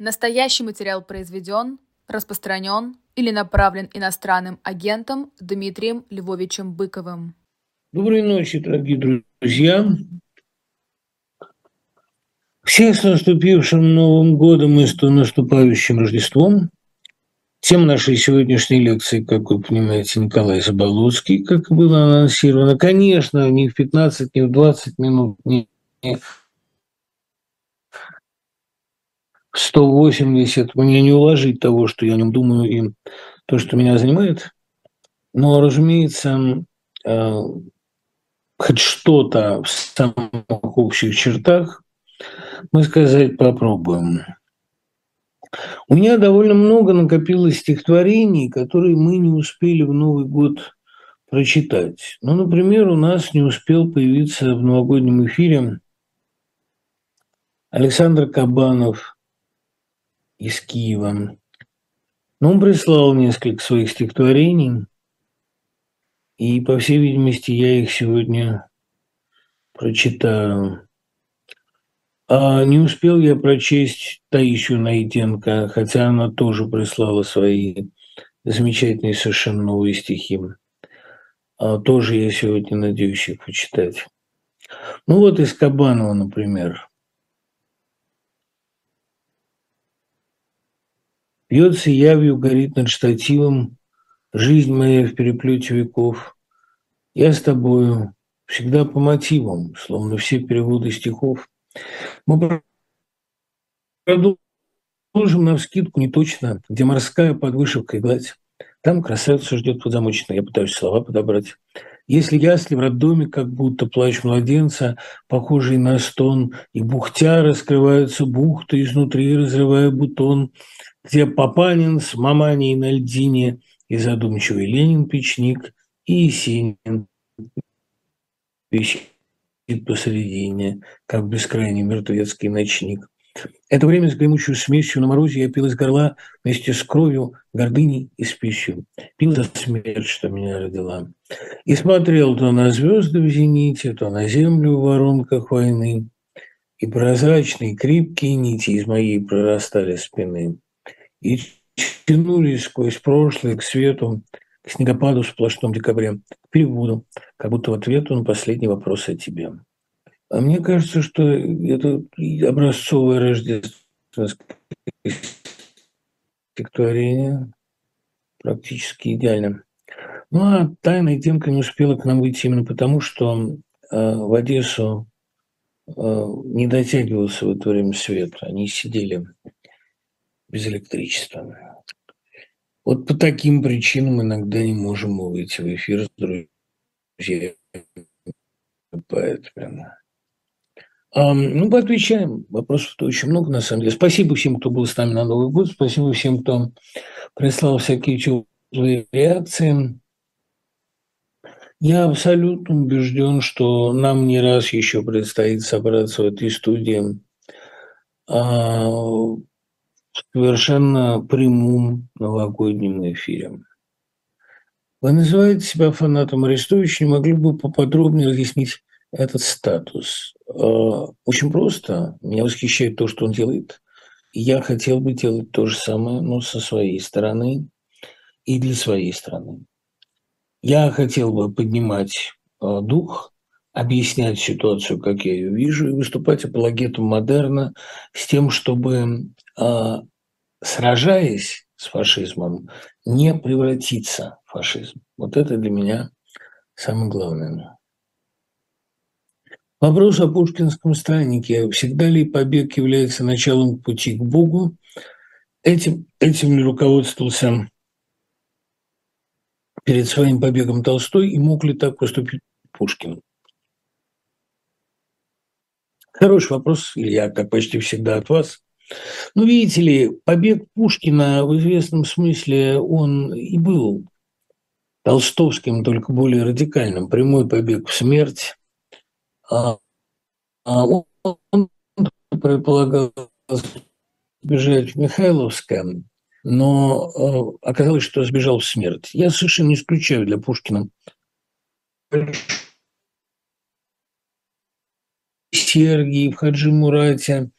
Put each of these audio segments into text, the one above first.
Настоящий материал произведен, распространен или направлен иностранным агентом Дмитрием Львовичем Быковым. Доброй ночи, дорогие друзья. Всех с наступившим Новым годом и с наступающим Рождеством. Тема нашей сегодняшней лекции, как вы понимаете, Николай Заболоцкий, как было анонсировано. Конечно, не в 15, не в 20 минут, не 180 мне не уложить того, что я о нем думаю, и то, что меня занимает. Но, разумеется, э, хоть что-то в самых общих чертах мы сказать попробуем. У меня довольно много накопилось стихотворений, которые мы не успели в Новый год прочитать. Ну, например, у нас не успел появиться в новогоднем эфире Александр Кабанов – из Киева. Но ну, он прислал несколько своих стихотворений, и, по всей видимости, я их сегодня прочитаю. А не успел я прочесть Таисию Найденко, хотя она тоже прислала свои замечательные совершенно новые стихи. А тоже я сегодня надеюсь их почитать. Ну вот из Кабанова, например. Пьется явью, горит над штативом, Жизнь моя в переплете веков. Я с тобою всегда по мотивам, Словно все переводы стихов. Мы продолжим на вскидку не точно, где морская под вышивкой гладь. Там красавица ждет подзамоченная, я пытаюсь слова подобрать. Если ясли в роддоме, как будто плач младенца, похожий на стон, и бухтя раскрываются бухты изнутри, разрывая бутон – где Папанин с Маманей на льдине и задумчивый Ленин-печник, и Есенин висит посередине, как бескрайний мертвецкий ночник. Это время с гремучей смесью на морозе я пил из горла вместе с кровью, гордыней и спесью. Пил за смерть, что меня родила. И смотрел то на звезды в зените, то на землю в воронках войны. И прозрачные, крепкие нити из моей прорастали спины и тянулись сквозь прошлое к свету, к снегопаду в сплошном декабре, к переводу, как будто в ответ на последний вопрос о тебе. А мне кажется, что это образцовое рождественское стихотворение практически идеально. Ну, а тайная темка не успела к нам выйти именно потому, что э, в Одессу э, не дотягивался в это время свет. Они сидели без электричества. Вот по таким причинам иногда не можем выйти в эфир с друзьями. Поэтому... Ну, поотвечаем. Вопросов-то очень много, на самом деле. Спасибо всем, кто был с нами на Новый год. Спасибо всем, кто прислал всякие теплые реакции. Я абсолютно убежден, что нам не раз еще предстоит собраться в этой студии а, совершенно прямом новогоднем эфире. Вы называете себя фанатом Арестовича, не могли бы поподробнее разъяснить этот статус? А, очень просто. Меня восхищает то, что он делает. Я хотел бы делать то же самое, но со своей стороны и для своей страны. Я хотел бы поднимать а, дух, объяснять ситуацию, как я ее вижу, и выступать апологетом модерна с тем, чтобы сражаясь с фашизмом, не превратиться в фашизм. Вот это для меня самое главное. Вопрос о пушкинском страннике. Всегда ли побег является началом пути к Богу? Этим, этим руководствовался перед своим побегом Толстой и мог ли так поступить Пушкин? Хороший вопрос, Илья, как почти всегда от вас. Ну, видите ли, побег Пушкина в известном смысле он и был толстовским, только более радикальным. Прямой побег в смерть. А, а он, предполагал сбежать в Михайловское, но э, оказалось, что сбежал в смерть. Я совершенно не исключаю для Пушкина Сергий, в Хаджи Мурате,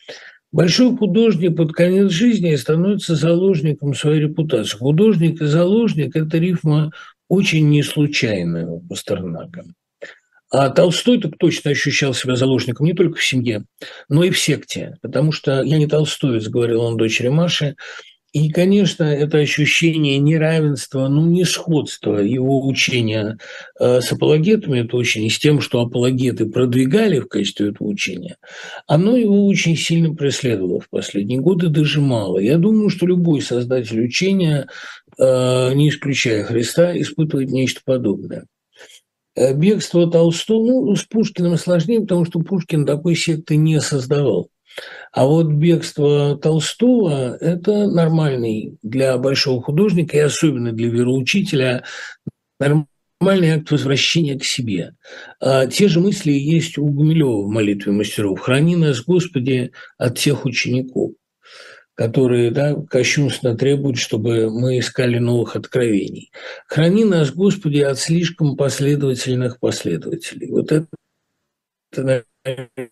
Большой художник под конец жизни становится заложником своей репутации. Художник и заложник – это рифма очень неслучайная у Пастернака. А Толстой так точно ощущал себя заложником не только в семье, но и в секте. Потому что я не толстоец, говорил он дочери Маши, и, конечно, это ощущение неравенства, ну, не сходства его учения э, с апологетами, это учение, с тем, что апологеты продвигали в качестве этого учения, оно его очень сильно преследовало в последние годы, дожимало. Я думаю, что любой создатель учения, э, не исключая Христа, испытывает нечто подобное. Э, бегство Толстого, ну, с Пушкиным сложнее, потому что Пушкин такой секты не создавал. А вот бегство Толстого – это нормальный для большого художника и особенно для вероучителя нормальный акт возвращения к себе. А те же мысли есть у Гумилева в «Молитве мастеров». «Храни нас, Господи, от всех учеников» которые да, кощунственно требуют, чтобы мы искали новых откровений. Храни нас, Господи, от слишком последовательных последователей. Вот это, наверное,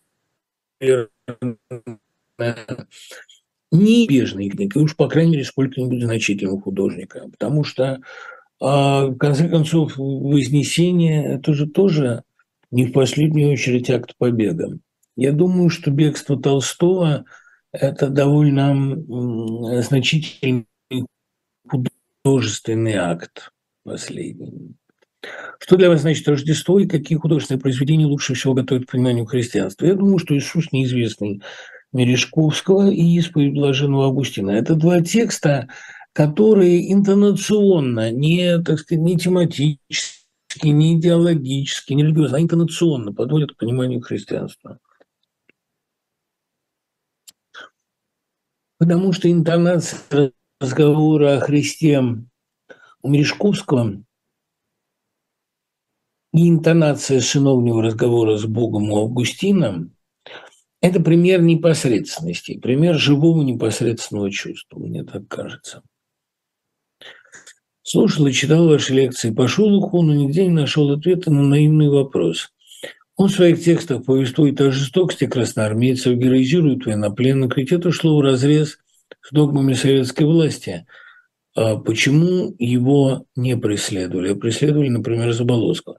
неизбежной книгой, уж, по крайней мере, сколько-нибудь значительного художника. Потому что, а, в конце концов, Вознесение – это же тоже не в последнюю очередь акт побега. Я думаю, что бегство Толстого – это довольно значительный художественный акт последний. Что для вас значит Рождество и какие художественные произведения лучше всего готовят к пониманию христианства? Я думаю, что Иисус неизвестный Мережковского и исповедь Блаженного Августина. Это два текста, которые интонационно, не, так сказать, не тематически, не идеологически, не религиозно, а интонационно подводят к пониманию христианства. Потому что интонация разговора о Христе у Мережковского и интонация сыновнего разговора с Богом у Августина – это пример непосредственности, пример живого непосредственного чувства, мне так кажется. Слушал и читал ваши лекции, пошел уху, но нигде не нашел ответа на наивный вопрос. Он в своих текстах повествует о жестокости красноармейцев, героизирует военнопленных, ведь это шло в разрез с догмами советской власти – почему его не преследовали, а преследовали, например, Заболоцкого.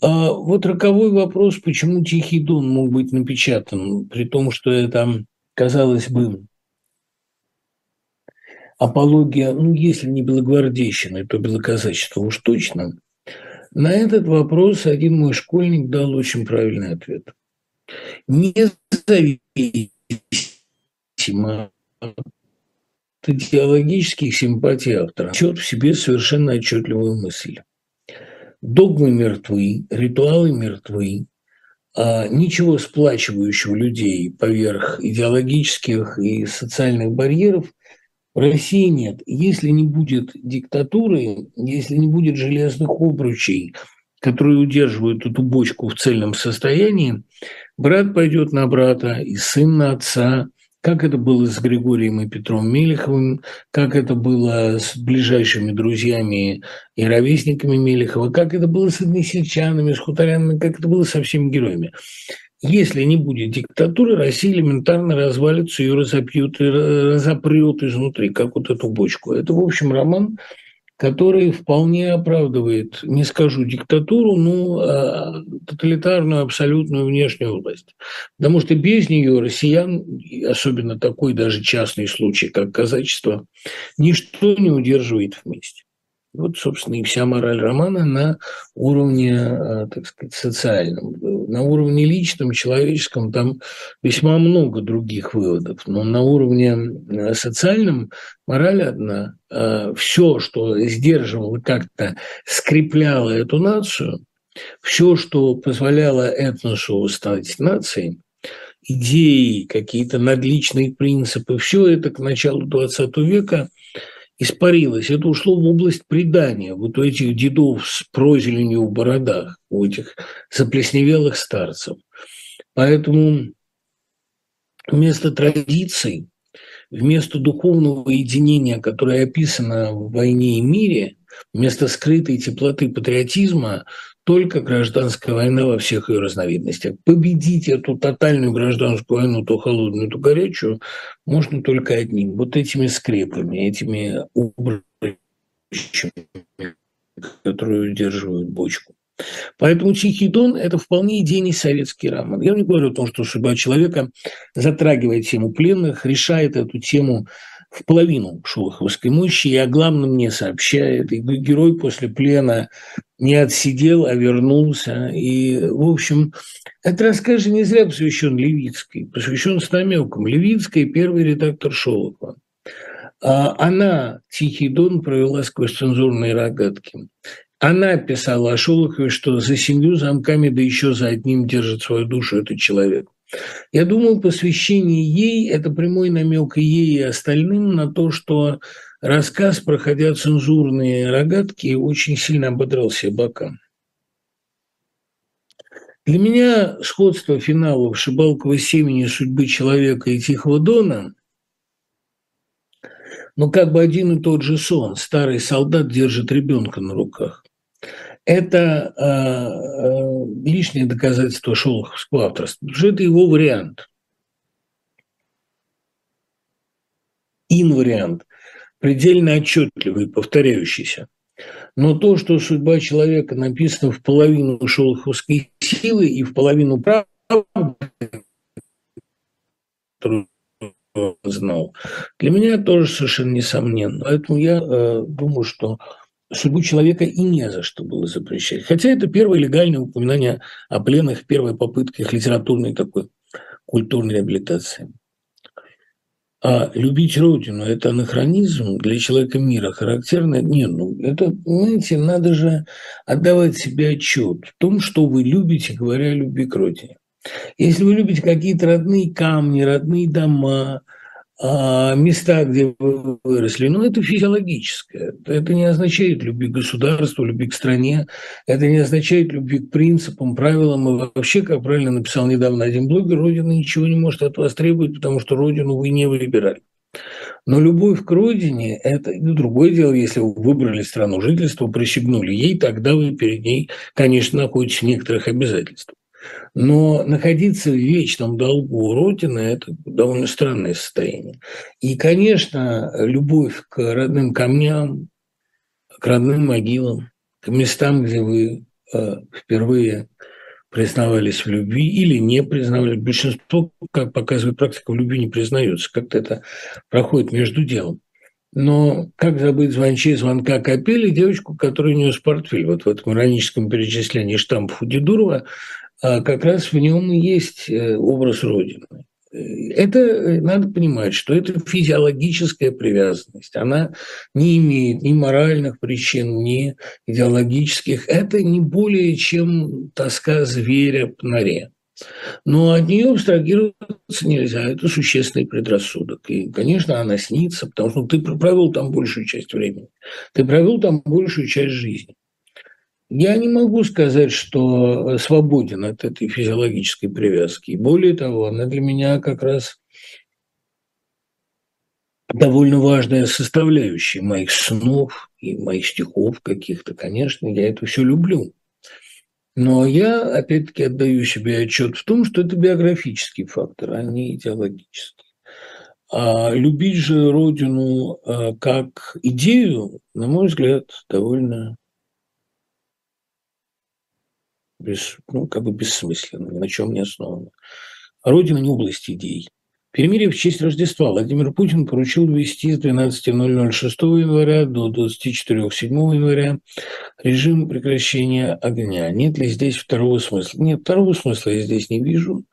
А вот роковой вопрос, почему «Тихий дон» мог быть напечатан, при том, что это, казалось бы, апология, ну, если не белогвардейщины, то белоказачество уж точно. На этот вопрос один мой школьник дал очень правильный ответ. Независимо идеологических симпатий автора несет в себе совершенно отчетливую мысль. Догмы мертвы, ритуалы мертвы, а ничего сплачивающего людей поверх идеологических и социальных барьеров в России нет. Если не будет диктатуры, если не будет железных обручей, которые удерживают эту бочку в цельном состоянии, брат пойдет на брата, и сын на отца – как это было с Григорием и Петром Мелеховым, как это было с ближайшими друзьями и ровесниками Мелехова, как это было с односельчанами, с хуторянами, как это было со всеми героями. Если не будет диктатуры, Россия элементарно развалится, ее разопьют разопрет изнутри, как вот эту бочку. Это, в общем, роман который вполне оправдывает, не скажу диктатуру, но а, тоталитарную абсолютную внешнюю власть. Потому что без нее россиян, особенно такой даже частный случай, как казачество, ничто не удерживает вместе. Вот, собственно, и вся мораль романа на уровне, а, так сказать, социальном. На уровне личном, человеческом там весьма много других выводов, но на уровне а, социальном мораль одна. А, Все, что сдерживало как-то, скрепляло эту нацию, все, что позволяло этносу стать нацией, идеи, какие-то надличные принципы, все это к началу XX века – испарилось. Это ушло в область предания. Вот у этих дедов с прозеленью в бородах, у этих заплесневелых старцев. Поэтому вместо традиций, вместо духовного единения, которое описано в «Войне и мире», Вместо скрытой теплоты патриотизма только гражданская война во всех ее разновидностях. Победить эту тотальную гражданскую войну, то холодную, то горячую, можно только одним. Вот этими скрепами, этими убрачами, которые удерживают бочку. Поэтому «Тихий дон» – это вполне идейный советский роман. Я не говорю о том, что судьба человека затрагивает тему пленных, решает эту тему в половину шолоховской мощи, и о главном не сообщает. И герой после плена не отсидел, а вернулся. И, в общем, этот рассказ же не зря посвящен Левицкой, посвящен с намеком. Левицкая – первый редактор Шолохова. А она, Тихий Дон, провела сквозь цензурные рогатки. Она писала о Шолохове, что за семью замками, да еще за одним держит свою душу этот человек. Я думал, посвящение ей – это прямой намек и ей, и остальным на то, что рассказ, проходя цензурные рогатки, очень сильно ободрал себе бока. Для меня сходство финалов Шибалкова семени судьбы человека и Тихого Дона ну, как бы один и тот же сон. Старый солдат держит ребенка на руках это э, лишнее доказательство шолоховского авторства, потому что это его вариант. Инвариант, предельно отчетливый, повторяющийся. Но то, что судьба человека написана в половину шолоховской силы и в половину правды, которую он знал, для меня тоже совершенно несомненно. Поэтому я э, думаю, что судьбу человека и не за что было запрещать. Хотя это первое легальное упоминание о пленных, первая попытка их литературной такой культурной реабилитации. А любить Родину – это анахронизм для человека мира характерно? Нет, ну это, знаете, надо же отдавать себе отчет в том, что вы любите, говоря о любви к Родине. Если вы любите какие-то родные камни, родные дома – места, где вы выросли, ну, это физиологическое. Это не означает любви к государству, любви к стране. Это не означает любви к принципам, правилам. И вообще, как правильно написал недавно один блогер, Родина ничего не может от вас требовать, потому что Родину вы не выбирали. Но любовь к родине – это ну, другое дело, если вы выбрали страну жительства, присягнули ей, тогда вы перед ней, конечно, находитесь в некоторых обязательствах. Но находиться в вечном долгу Родины – это довольно странное состояние. И, конечно, любовь к родным камням, к родным могилам, к местам, где вы э, впервые признавались в любви или не признавались. Большинство, как показывает практика, в любви не признаются. Как-то это проходит между делом. Но как забыть звончей звонка капели девочку, которая нес портфель? Вот в этом ироническом перечислении штампов у Дедурова как раз в нем и есть э, образ Родины. Это э, надо понимать, что это физиологическая привязанность. Она не имеет ни моральных причин, ни идеологических. Это не более чем тоска зверя по норе. Но от нее абстрагироваться нельзя. Это существенный предрассудок. И, конечно, она снится, потому что ты провел там большую часть времени. Ты провел там большую часть жизни. Я не могу сказать, что свободен от этой физиологической привязки. Более того, она для меня как раз довольно важная составляющая моих снов и моих стихов каких-то. Конечно, я это все люблю. Но я, опять-таки, отдаю себе отчет в том, что это биографический фактор, а не идеологический. А любить же Родину а, как идею, на мой взгляд, довольно без, ну, как бы бессмысленно, ни на чем не основано. Родина не область идей. Перемирие в честь Рождества Владимир Путин поручил ввести с 12.00 6 января до 24 7 января режим прекращения огня. Нет ли здесь второго смысла? Нет, второго смысла я здесь не вижу.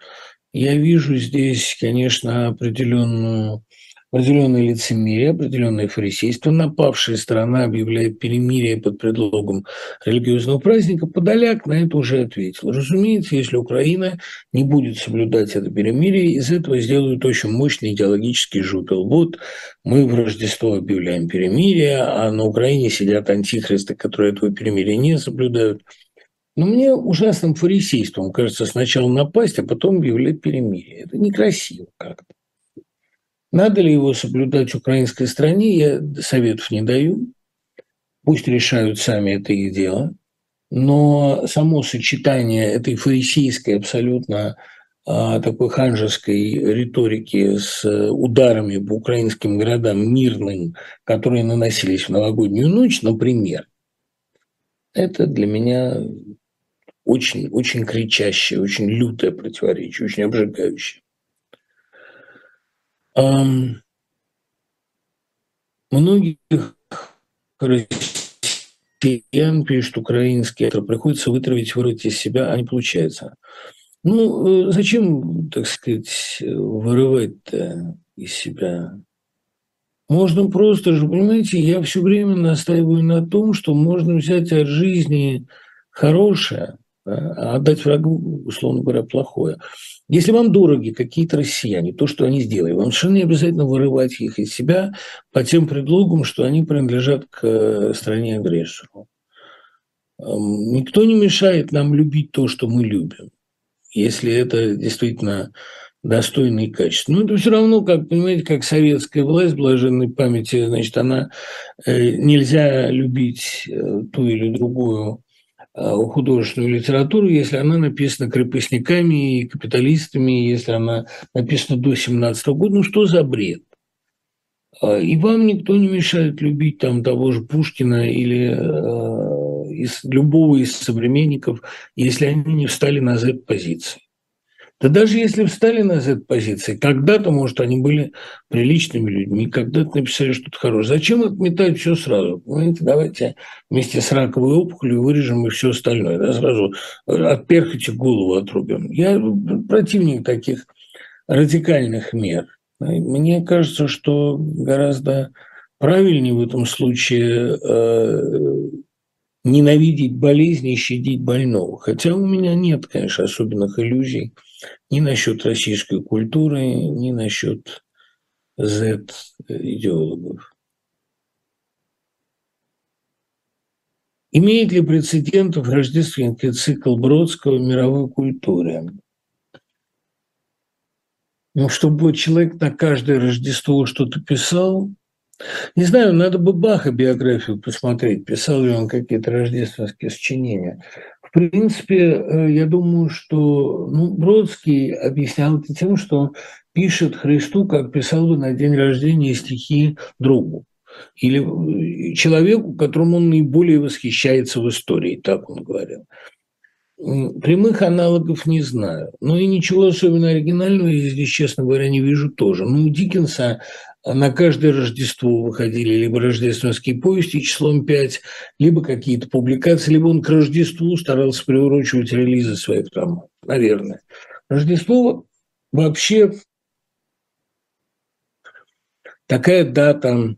Я вижу здесь, конечно, определенную определенное лицемерие, определенное фарисейство. Напавшая сторона объявляет перемирие под предлогом религиозного праздника. Подоляк на это уже ответил. Разумеется, если Украина не будет соблюдать это перемирие, из этого сделают очень мощный идеологический жупел. Вот мы в Рождество объявляем перемирие, а на Украине сидят антихристы, которые этого перемирия не соблюдают. Но мне ужасным фарисейством кажется сначала напасть, а потом объявлять перемирие. Это некрасиво как-то. Надо ли его соблюдать украинской стране, я советов не даю. Пусть решают сами это их дело, но само сочетание этой фарисейской абсолютно а, такой ханжеской риторики с ударами по украинским городам мирным, которые наносились в новогоднюю ночь, например, это для меня очень, очень кричащее, очень лютое противоречие, очень обжигающее. Многих россиян пишут украинские, приходится вытравить, вырвать из себя, а не получается. Ну, э, зачем, так сказать, вырывать-то из себя? Можно просто же, понимаете, я все время настаиваю на том, что можно взять от жизни хорошее, а отдать врагу, условно говоря, плохое. Если вам дороги какие-то россияне, то, что они сделали, вам совершенно не обязательно вырывать их из себя по тем предлогам, что они принадлежат к э, стране-агрессору. Никто не мешает нам любить то, что мы любим, если это действительно достойные качества. Но это все равно, как, понимаете, как советская власть блаженной памяти, значит, она э, нельзя любить э, ту или другую художественную литературу, если она написана крепостниками и капиталистами, если она написана до 17 года. Ну что за бред? Э, и вам никто не мешает любить там того же Пушкина или э, из любого из современников, если они не встали на Z-позиции. Да даже если встали на Z-позиции, когда-то, может, они были приличными людьми, когда-то написали что-то хорошее. Зачем отметать все сразу? Понимаете, давайте вместе с раковой опухолью вырежем и все остальное. Да, сразу от перхоти голову отрубим. Я противник таких радикальных мер. Мне кажется, что гораздо правильнее в этом случае э, ненавидеть болезни и щадить больного. Хотя у меня нет, конечно, особенных иллюзий ни насчет российской культуры, ни насчет Z-идеологов. Имеет ли прецедентов рождественский цикл Бродского в мировой культуре? Ну, чтобы человек на каждое Рождество что-то писал, не знаю, надо бы Баха биографию посмотреть, писал ли он какие-то рождественские сочинения. В принципе, э, я думаю, что ну, Бродский объяснял это тем, что пишет Христу, как писал бы на день рождения стихи другу или э, человеку, которому он наиболее восхищается в истории, так он говорил. Прямых аналогов не знаю. Ну и ничего особенно оригинального я здесь, честно говоря, не вижу тоже. Ну, у Диккенса на каждое Рождество выходили либо рождественские повести числом 5, либо какие-то публикации, либо он к Рождеству старался приурочивать релизы своих там, наверное. Рождество вообще такая дата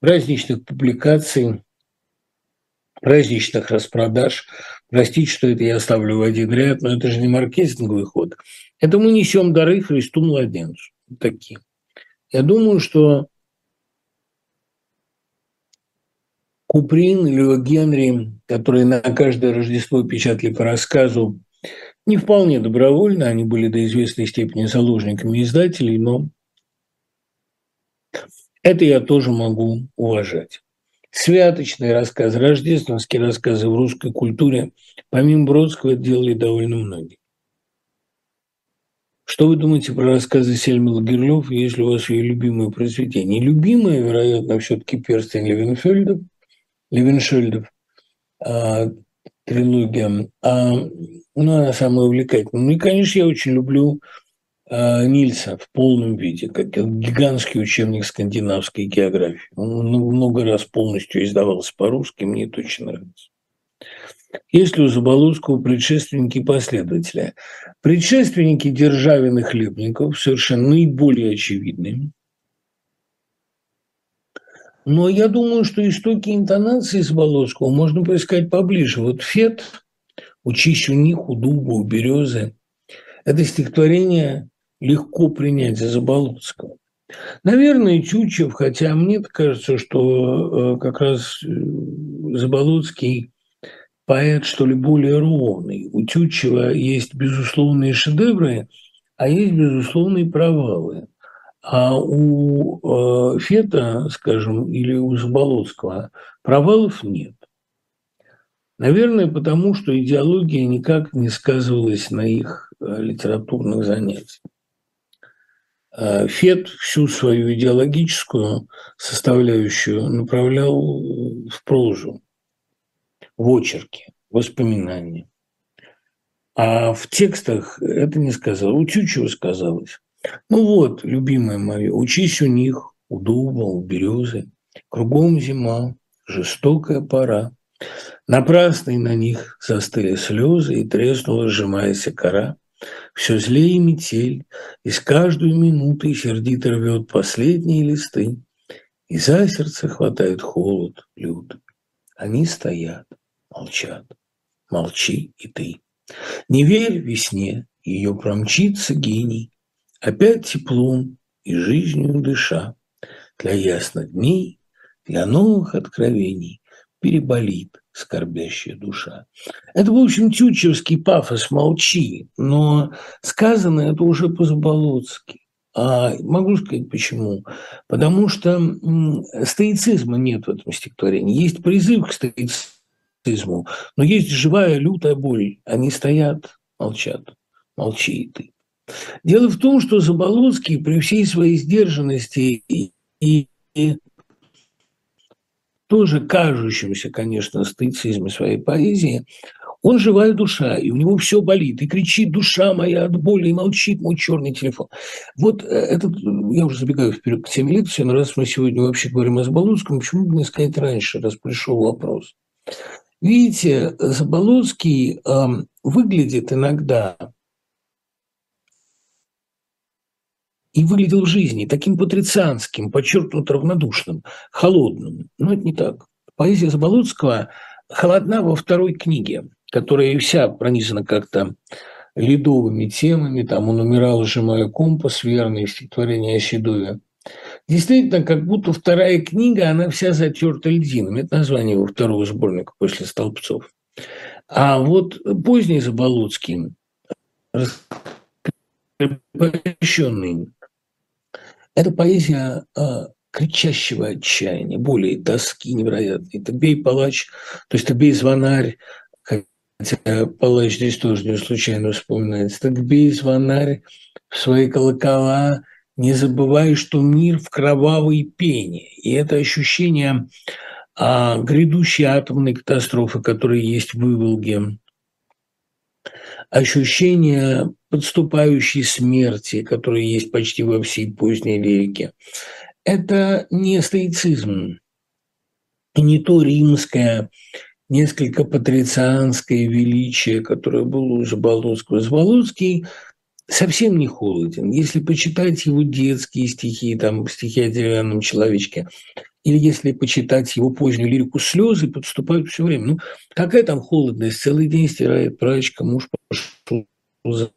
праздничных публикаций, праздничных распродаж. Простите, что это я оставлю в один ряд, но это же не маркетинговый ход. Это мы несем дары Христу младенцу. Такие. Я думаю, что Куприн или Генри, которые на каждое Рождество печатали по рассказу, не вполне добровольно, они были до известной степени заложниками издателей, но это я тоже могу уважать. Святочные рассказы, рождественские рассказы в русской культуре, помимо Бродского, делали довольно многие. Что вы думаете про рассказы Сельмы Лагерлёв, если у вас ее любимое произведение? Любимое, вероятно, все-таки «Перстень Левенфельдов», Левеншельдов, а, трилогия. А, ну, она самая увлекательная. Ну и, конечно, я очень люблю Нильса в полном виде, как гигантский учебник скандинавской географии. Он много раз полностью издавался по-русски, мне это очень нравится. Есть ли у Заболоцкого предшественники и последователи? Предшественники Державин Хлебников совершенно наиболее очевидны. Но я думаю, что истоки интонации Заболоцкого можно поискать поближе. Вот Фет, «Учись у них, у дуба, у березы» – это стихотворение легко принять за Заболоцкого. Наверное, Чучев, хотя мне кажется, что э, как раз э, Заболоцкий поэт, что ли, более ровный. У Тютчева есть безусловные шедевры, а есть безусловные провалы. А у э, Фета, скажем, или у Заболоцкого провалов нет. Наверное, потому что идеология никак не сказывалась на их э, литературных занятиях. Э, Фет всю свою идеологическую составляющую направлял в прозу, в очерки, воспоминания. А в текстах это не сказал. У Тютчева сказалось. Ну вот, любимая моя, учись у них, у дуба, у березы. Кругом зима, жестокая пора. Напрасной на них застыли слезы, и треснула, сжимаясь кора. Все злее метель, и с каждую минутой сердито рвет последние листы, и за сердце хватает холод лют. Они стоят, молчат, молчи и ты. Не верь весне, ее промчится гений, опять теплом и жизнью дыша. Для ясных дней, для новых откровений переболит скорбящая душа. Это, в общем, тютчевский пафос «молчи», но сказано это уже по-заболоцки. А могу сказать почему. Потому что стоицизма нет в этом стихотворении. Есть призыв к стоицизму, но есть живая лютая боль. Они стоят, молчат. Молчи и ты. Дело в том, что Заболоцкий при всей своей сдержанности и, и тоже кажущемся, конечно, стоицизме своей поэзии, он живая душа, и у него все болит, и кричит душа моя от боли, и молчит мой черный телефон. Вот э, этот, я уже забегаю вперед к теме лекции, но раз мы сегодня вообще говорим о Заболоцком, почему бы не сказать раньше, раз пришел вопрос. Видите, Заболоцкий э, выглядит иногда и выглядел в жизни таким патрицианским, подчеркнуто равнодушным, холодным. Но это не так. Поэзия Заболоцкого холодна во второй книге, которая вся пронизана как-то ледовыми темами. Там он умирал, сжимая компас, верный, стихотворение о Седове. Действительно, как будто вторая книга, она вся затерта льдином. Это название его второго сборника после «Столбцов». А вот поздний Заболоцкий, раскрепощенный это поэзия э, кричащего отчаяния, боли, тоски невероятной. Бей палач, то есть это бей звонарь, хотя палач здесь тоже не случайно вспоминается. Так бей звонарь в свои колокола, не забывай, что мир в кровавой пене. И это ощущение а, грядущей атомной катастрофы, которая есть в Выволге, ощущение подступающей смерти, которая есть почти во всей поздней лирике. Это не стоицизм, не то римское, несколько патрицианское величие, которое было у Заболоцкого. Заболоцкий совсем не холоден. Если почитать его детские стихи, там стихи о деревянном человечке, или если почитать его позднюю лирику «Слезы», подступают все время. Ну, какая там холодность? Целый день стирает прачка, муж пошел за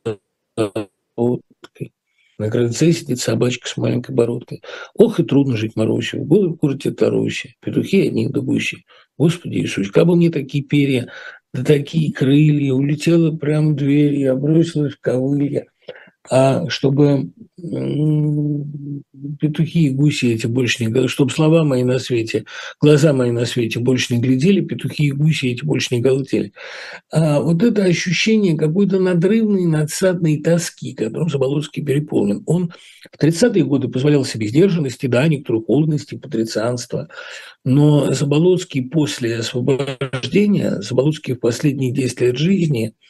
водкой. На крыльце сидит собачка с маленькой бородкой. Ох, и трудно жить Марусе. В голой курте Таруси. Петухи одни них добущие. Господи Иисус, как бы мне такие перья, да такие крылья, улетела прямо в дверь, я бросилась в ковылья а чтобы петухи и гуси эти больше не чтобы слова мои на свете, глаза мои на свете больше не глядели, петухи и гуси эти больше не галдели. А вот это ощущение какой-то надрывной, надсадной тоски, которым Заболоцкий переполнен. Он в 30-е годы позволял себе сдержанности, да, некоторую холодность и патрицианство, но Заболоцкий после освобождения, Заболоцкий в последние 10 лет жизни –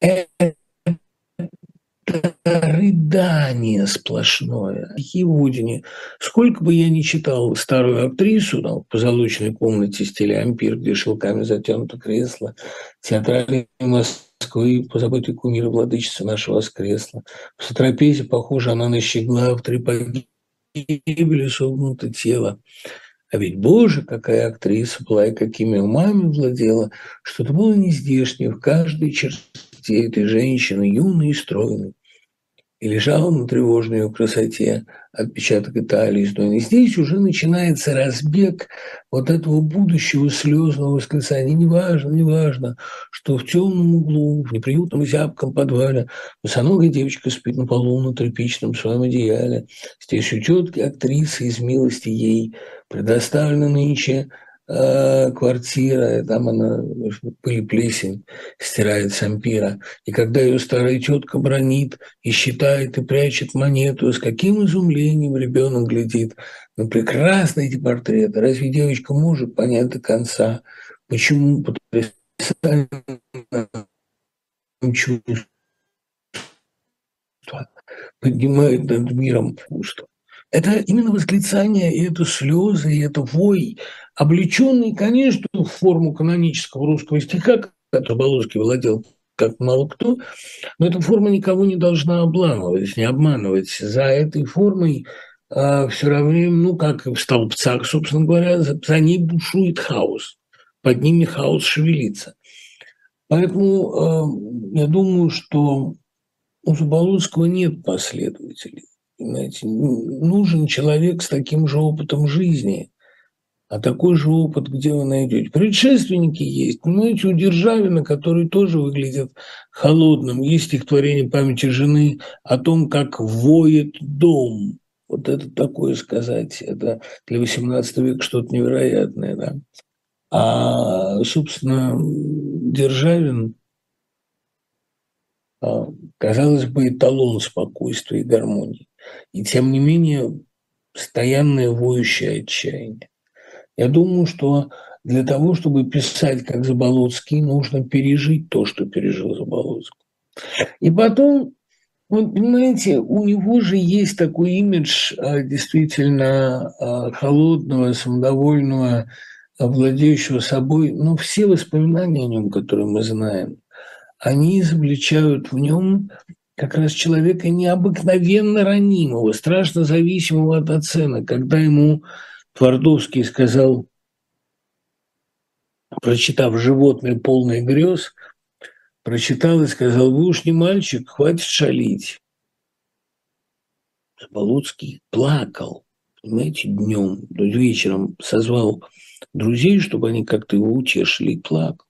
это рыдание сплошное. Евудине. Сколько бы я ни читал старую актрису там, в позолоченной комнате стиля ампир, где шелками затянуто кресло, театральной Москвы, позабытый кумир владычица нашего воскресла. В сотрапезе похожа она на щегла, в три погибели согнуто тело. А ведь, боже, какая актриса была и какими умами владела, что-то было нездешнее в каждой черте этой женщины, юной и стройной. и лежал на тревожной ее красоте отпечаток Италии. И здесь уже начинается разбег вот этого будущего слезного восклицания. Неважно, неважно, что в темном углу, в неприютном зябком подвале босоногая девочка спит на полу на тряпичном своем одеяле. Здесь у тетки актриса из милости ей предоставлена нынче Э, квартира, там она пыль плесень стирает с ампира. И когда ее старая тетка бронит и считает и прячет монету, с каким изумлением ребенок глядит на прекрасные эти портреты. Разве девочка может понять до конца, почему потрясающее чувство поднимает над миром чувство? Это именно восклицание, и это слезы, и это вой, облеченный, конечно, в форму канонического русского стиха, который Болоцкий владел как мало кто, но эта форма никого не должна обламывать, не обманывать. За этой формой э, все равно, ну, как в столбцах, собственно говоря, за, за ней бушует хаос. Под ними хаос шевелится. Поэтому э, я думаю, что у Заболоцкого нет последователей. Понимаете, нужен человек с таким же опытом жизни. А такой же опыт где вы найдете? Предшественники есть. Понимаете, у Державина, который тоже выглядит холодным, есть стихотворение памяти жены о том, как воет дом. Вот это такое сказать, это для XVIII века что-то невероятное. Да? А, собственно, Державин, а, казалось бы, эталон спокойствия и гармонии. И тем не менее, постоянное воющее отчаяние. Я думаю, что для того, чтобы писать как Заболоцкий, нужно пережить то, что пережил Заболоцкий. И потом, вот, понимаете, у него же есть такой имидж а, действительно а, холодного, самодовольного, владеющего собой. Но все воспоминания о нем, которые мы знаем, они изобличают в нем как раз человека необыкновенно ранимого, страшно зависимого от оценок. Когда ему Твардовский сказал, прочитав «Животное полное грез», прочитал и сказал, вы уж не мальчик, хватит шалить. Заболоцкий плакал, понимаете, днем, вечером созвал друзей, чтобы они как-то его утешили, и плакал.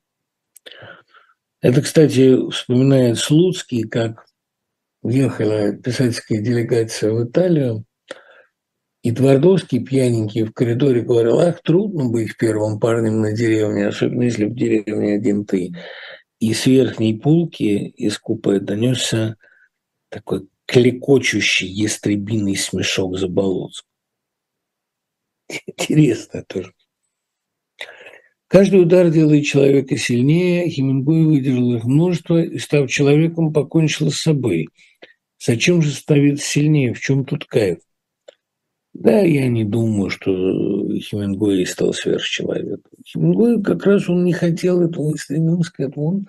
Это, кстати, вспоминает Слуцкий, как Въехала писательская делегация в Италию, и Твардовский, пьяненький, в коридоре говорил, ах, трудно быть первым парнем на деревне, особенно если в деревне один ты. И с верхней полки из купе донесся такой клекочущий ястребиный смешок за Заболоцкого. Интересно тоже. Каждый удар делает человека сильнее, Хемингуэй выдержал их множество и, став человеком, покончил с собой – Зачем же становиться сильнее? В чем тут кайф? Да, я не думаю, что Хемингуэй стал сверхчеловеком. Хемингуэй как раз он не хотел этого, не стремился к этому. Он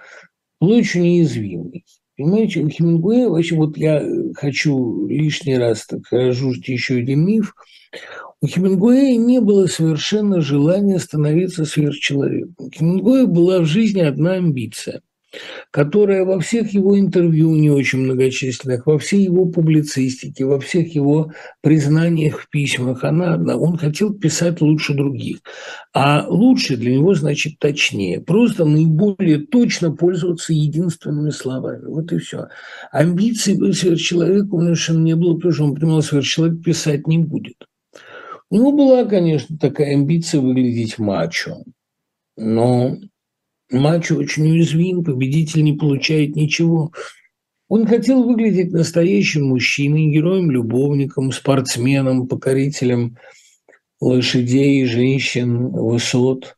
был очень уязвимый. Понимаете, у Хемингуэя, вообще вот я хочу лишний раз так разжужить еще один миф. У Хемингуэя не было совершенно желания становиться сверхчеловеком. У Хемингуэя была в жизни одна амбиция – которая во всех его интервью, не очень многочисленных, во всей его публицистике, во всех его признаниях в письмах, она одна. Он хотел писать лучше других. А лучше для него значит точнее. Просто наиболее точно пользоваться единственными словами. Вот и все. Амбиций быть сверхчеловеком у него совершенно не было, потому что он понимал, сверхчеловек писать не будет. У него была, конечно, такая амбиция выглядеть мачо. Но Матч очень уязвим, победитель не получает ничего. Он хотел выглядеть настоящим мужчиной, героем-любовником, спортсменом, покорителем лошадей, женщин, высот.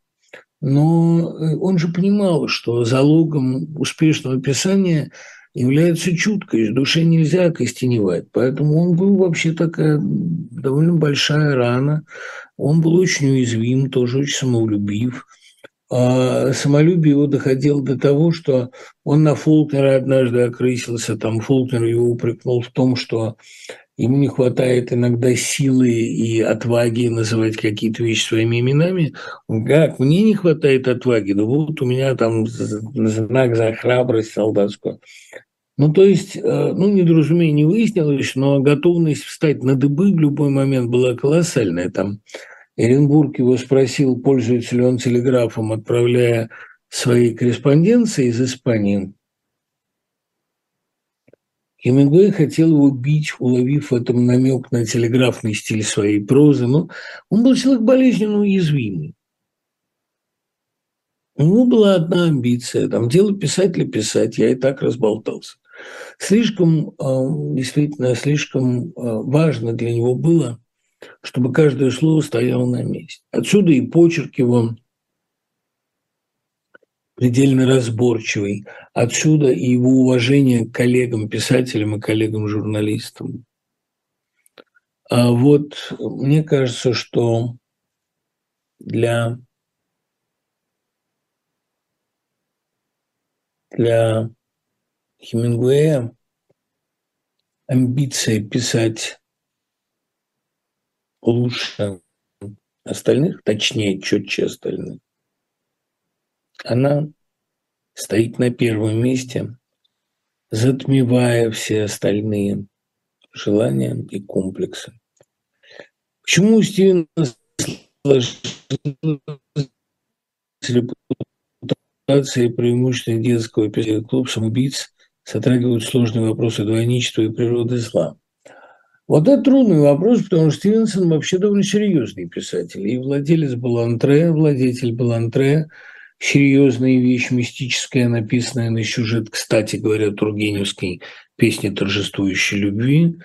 Но он же понимал, что залогом успешного писания является чуткость. Душе нельзя костеневать. Поэтому он был вообще такая довольно большая рана. Он был очень уязвим, тоже очень самолюбив – самолюбие его доходило до того, что он на Фолкнера однажды окрысился, там Фолкнер его упрекнул в том, что ему не хватает иногда силы и отваги называть какие-то вещи своими именами. Как, мне не хватает отваги, да вот у меня там знак за храбрость солдатскую. Ну, то есть, э, ну, недоразумение выяснилось, но готовность встать на дыбы в любой момент была колоссальная. Там Эренбург его спросил, пользуется ли он телеграфом, отправляя свои корреспонденции из Испании. Хемингуэй хотел его бить, уловив в этом намек на телеграфный стиль своей прозы, но он был человек болезненно уязвимый. У него была одна амбиция, там, дело писателя писать, я и так разболтался. Слишком, а, действительно, слишком а, важно для него было, чтобы каждое слово стояло на месте. Отсюда и почерк его предельно разборчивый. Отсюда и его уважение к коллегам-писателям и коллегам-журналистам. А вот мне кажется, что для, для Хемингуэя амбиция писать лучше остальных, точнее, четче остальных, она стоит на первом месте, затмевая все остальные желания и комплексы. Почему у Стивена репутации преимущественно детского клуб самоубийц затрагивают сложные вопросы двойничества и природы зла? Вот это трудный вопрос, потому что Стивенсон вообще довольно серьезный писатель. И владелец Балантре, владетель Балантре – серьезная вещь, мистическая, написанная на сюжет, кстати говоря, Тургеневской песни торжествующей любви,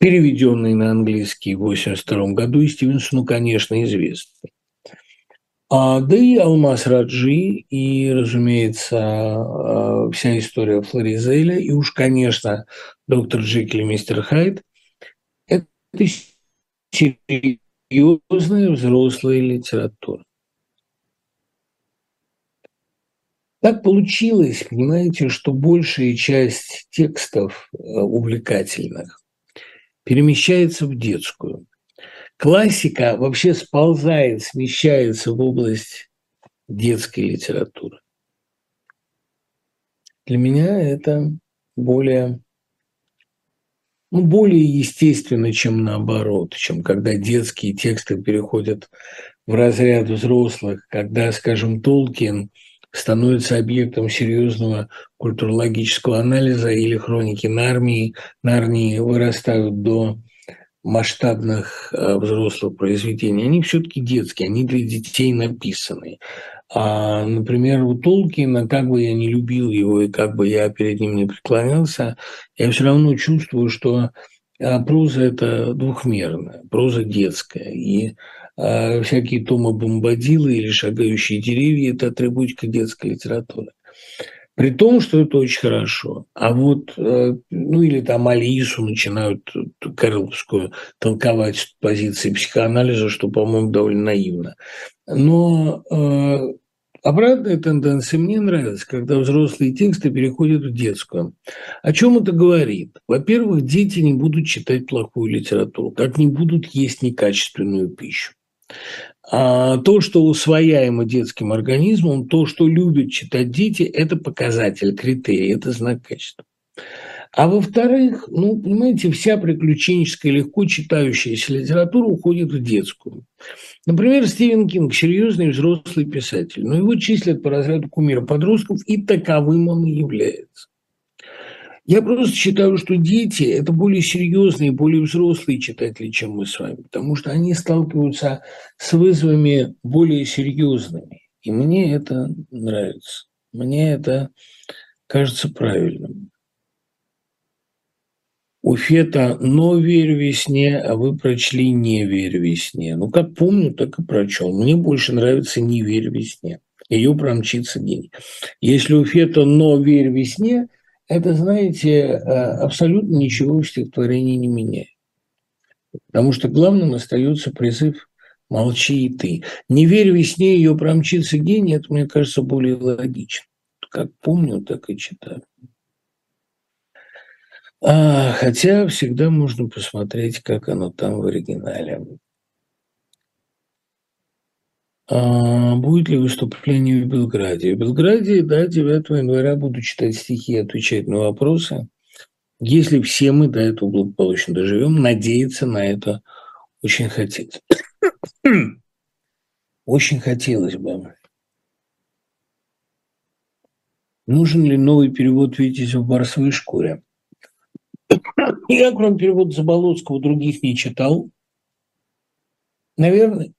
переведенный на английский в 1982 году, и Стивенсону, конечно, известный. А, да и Алмаз Раджи, и, разумеется, а, вся история Флоризеля, и уж, конечно, доктор Джекиль и мистер Хайд – это серьезная взрослая литература. Так получилось, понимаете, что большая часть текстов э, увлекательных перемещается в детскую. Классика вообще сползает, смещается в область детской литературы. Для меня это более, ну, более естественно, чем наоборот, чем когда детские тексты переходят в разряд взрослых, когда, скажем, Толкин – становится объектом серьезного культурологического анализа или хроники Нарнии, Нарнии вырастают до масштабных э, взрослых произведений, они все-таки детские, они для детей написаны. А, например, у Толкина, как бы я не любил его и как бы я перед ним не преклонялся, я все равно чувствую, что а, проза – это двухмерная, проза детская. И а всякие Тома Бомбадилы или шагающие деревья – это атрибутика детской литературы. При том, что это очень хорошо. А вот, э, ну или там Алису начинают Карловскую толковать с позиции психоанализа, что, по-моему, довольно наивно. Но э, обратная тенденция мне нравится, когда взрослые тексты переходят в детскую. О чем это говорит? Во-первых, дети не будут читать плохую литературу, как не будут есть некачественную пищу. А то, что усвояемо детским организмом, то, что любят читать дети, это показатель, критерий, это знак качества. А во-вторых, ну, понимаете, вся приключенческая, легко читающаяся литература уходит в детскую. Например, Стивен Кинг – серьезный взрослый писатель, но его числят по разряду кумира подростков, и таковым он и является. Я просто считаю, что дети – это более серьезные, более взрослые читатели, чем мы с вами, потому что они сталкиваются с вызовами более серьезными. И мне это нравится. Мне это кажется правильным. У Фета «Но верь весне», а вы прочли «Не верь весне». Ну, как помню, так и прочел. Мне больше нравится «Не верь весне». Ее промчится день. Если у Фета «Но верь весне», это, знаете, э, абсолютно ничего в стихотворении не меняет. Потому что главным остается призыв «молчи и ты». «Не верь весне, ее промчится гений» – это, мне кажется, более логично. Как помню, так и читаю. А, хотя всегда можно посмотреть, как оно там в оригинале. А, будет ли выступление в Белграде? В Белграде, да, 9 января буду читать стихи и отвечать на вопросы. если все мы до этого благополучно доживем, надеяться на это очень хотелось. Очень хотелось бы. Нужен ли новый перевод Витязя в барсовой шкуре? Я, кроме перевода Заболоцкого, других не читал. Наверное,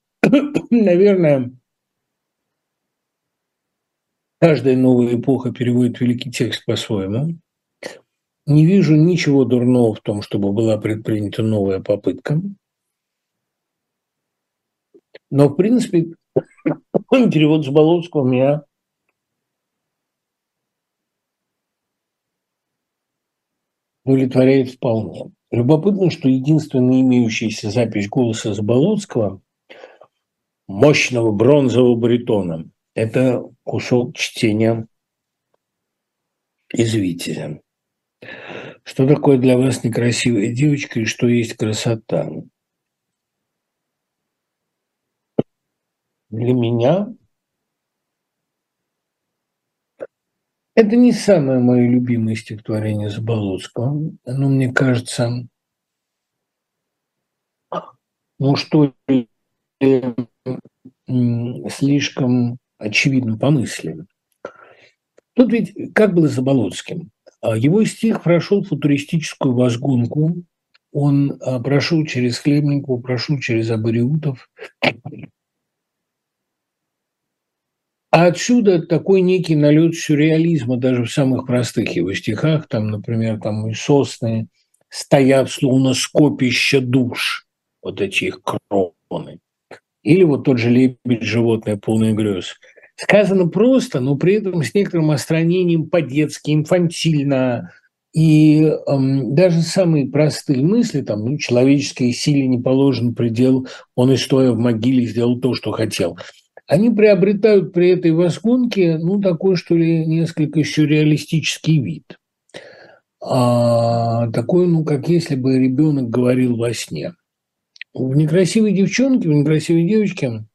наверное, каждая новая эпоха переводит великий текст по-своему. Не вижу ничего дурного в том, чтобы была предпринята новая попытка. Но, в принципе, перевод Заболоцкого меня удовлетворяет вполне. Любопытно, что единственная имеющаяся запись голоса Заболоцкого мощного бронзового баритона – это кусок чтения из «Витязя». Что такое для вас некрасивая девочка и что есть красота? Для меня Это не самое мое любимое стихотворение Заболоцкого. Оно, мне кажется, ну что слишком очевидно по мысли. Тут ведь как было Заболоцким? А его стих прошел футуристическую возгонку, он а, прошел через Хлебникову, прошел через Абариутов, а отсюда такой некий налет сюрреализма даже в самых простых его стихах, там, например, там и сосны стоят словно скопища душ, вот эти их кроны. Или вот тот же лебедь, животное, полное грез. Сказано просто, но при этом с некоторым остранением по-детски, инфантильно. И эм, даже самые простые мысли, там, ну, человеческой силе не положен предел, он и стоя в могиле сделал то, что хотел – они приобретают при этой восконке, ну, такой, что ли, несколько сюрреалистический вид. А, такой, ну, как если бы ребенок говорил во сне. В некрасивой девчонке, в некрасивой девочке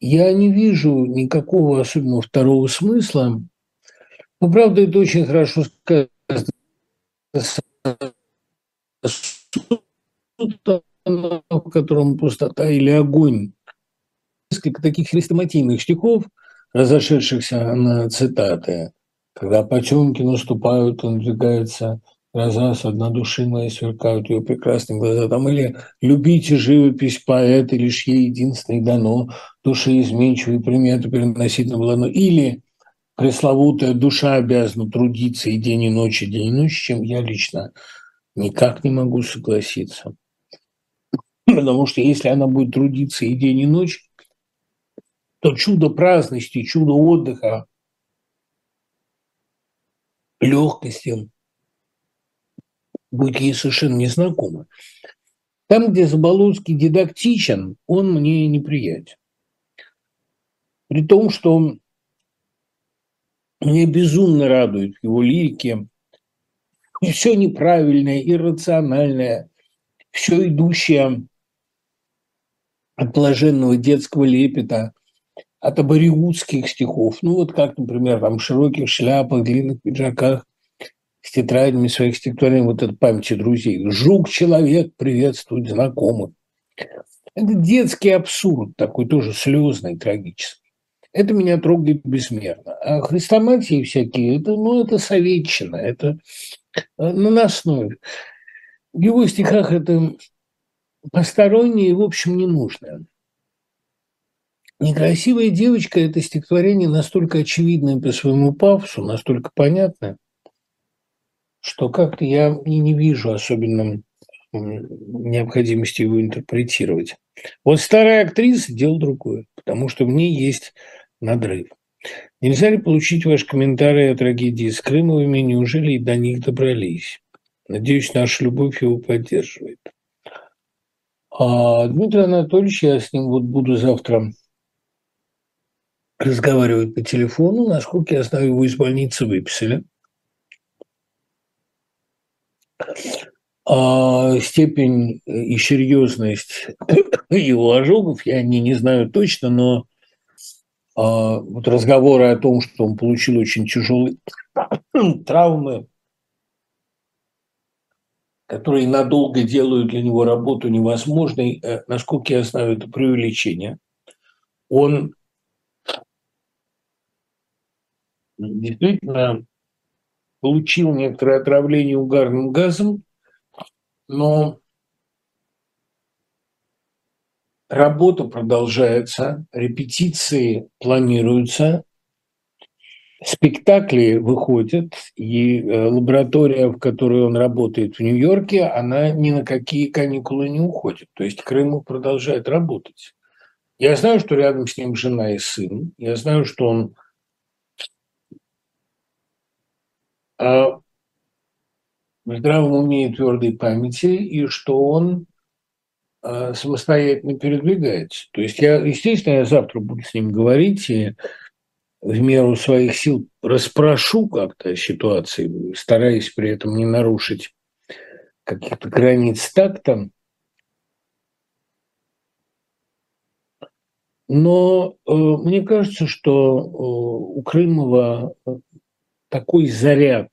я не вижу никакого особенного второго смысла. Но, правда, это очень хорошо сказано в котором пустота или огонь. Несколько таких хрестоматийных стихов, разошедшихся на цитаты. Когда потемки наступают, он двигается гроза с одна души моей сверкают ее прекрасные глаза. Там или «любите живопись поэта, лишь ей единственной дано, души изменчивые приметы переносить на блано». Или пресловутая душа обязана трудиться и день и ночь, и день и ночь, чем я лично никак не могу согласиться. Потому что если она будет трудиться и день, и ночь, то чудо праздности, чудо отдыха, легкости будет ей совершенно незнакомо. Там, где Заболоцкий дидактичен, он мне неприятен. При том, что мне безумно радует его лирике и все неправильное, иррациональное, все идущее от блаженного детского лепета, от абориутских стихов. Ну вот как, например, там в широких шляпах, длинных пиджаках, с тетрадями своих стихотворений, вот это памяти друзей. Жук-человек приветствует знакомых. Это детский абсурд, такой тоже слезный, трагический. Это меня трогает безмерно. А хрестоматии всякие, это, ну, это советчина, это э, наносное. В его стихах это постороннее, в общем, не нужно. Некрасивая девочка – это стихотворение настолько очевидное по своему пафосу, настолько понятное, что как-то я и не вижу особенно необходимости его интерпретировать. Вот старая актриса – дело другое, потому что в ней есть надрыв. Нельзя ли получить ваш комментарий о трагедии с Крымовыми? Неужели и до них добрались? Надеюсь, наша любовь его поддерживает. А Дмитрий Анатольевич, я с ним вот буду завтра разговаривать по телефону. Насколько я знаю, его из больницы выписали. А степень и серьезность его ожогов я не, не знаю точно, но а, вот разговоры о том, что он получил очень тяжелые травмы, которые надолго делают для него работу невозможной, э, насколько я знаю, это преувеличение. Он действительно получил некоторое отравление угарным газом, но работа продолжается, репетиции планируются, спектакли выходят, и э, лаборатория, в которой он работает в Нью-Йорке, она ни на какие каникулы не уходит. То есть Крымов продолжает работать. Я знаю, что рядом с ним жена и сын. Я знаю, что он а, в здравом уме и твердой памяти, и что он а, самостоятельно передвигается. То есть я, естественно, я завтра буду с ним говорить и в меру своих сил расспрошу как-то ситуации, стараясь при этом не нарушить каких-то границ такта. Но э, мне кажется, что э, у Крымова такой заряд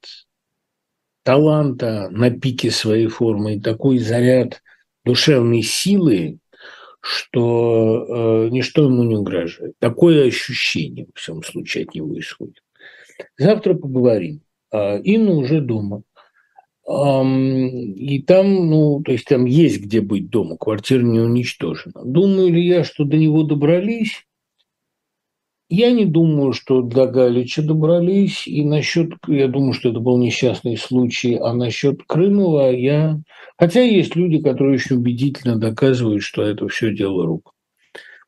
таланта на пике своей формы такой заряд душевной силы, что э, ничто ему не угрожает. Такое ощущение, в всем случае, от него исходит. Завтра поговорим. А Инна уже дома. И там, ну, то есть там есть где быть дома, квартира не уничтожена. Думаю ли я, что до него добрались? Я не думаю, что до Галича добрались, и насчет, я думаю, что это был несчастный случай, а насчет Крымова я... Хотя есть люди, которые очень убедительно доказывают, что это все дело рук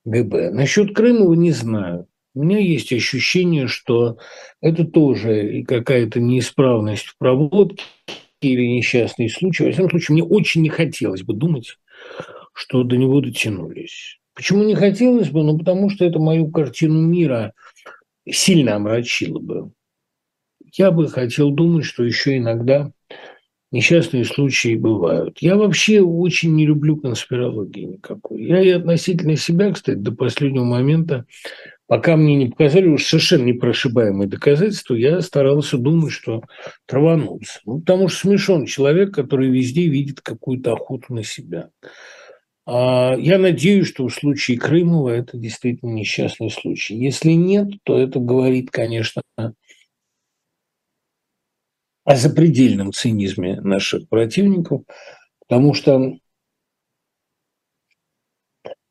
ГБ. Насчет Крымова не знаю. У меня есть ощущение, что это тоже какая-то неисправность в проводке или несчастный случай. Во всяком случае, мне очень не хотелось бы думать, что до него дотянулись. Почему не хотелось бы? Ну, потому что это мою картину мира сильно омрачило бы. Я бы хотел думать, что еще иногда несчастные случаи бывают. Я вообще очень не люблю конспирологии никакой. Я и относительно себя, кстати, до последнего момента, пока мне не показали уж совершенно непрошибаемые доказательства, я старался думать, что траванулся. Ну, потому что смешон человек, который везде видит какую-то охоту на себя. А, я надеюсь, что в случае Крымова это действительно несчастный случай. Если нет, то это говорит, конечно, о запредельном цинизме наших противников, потому что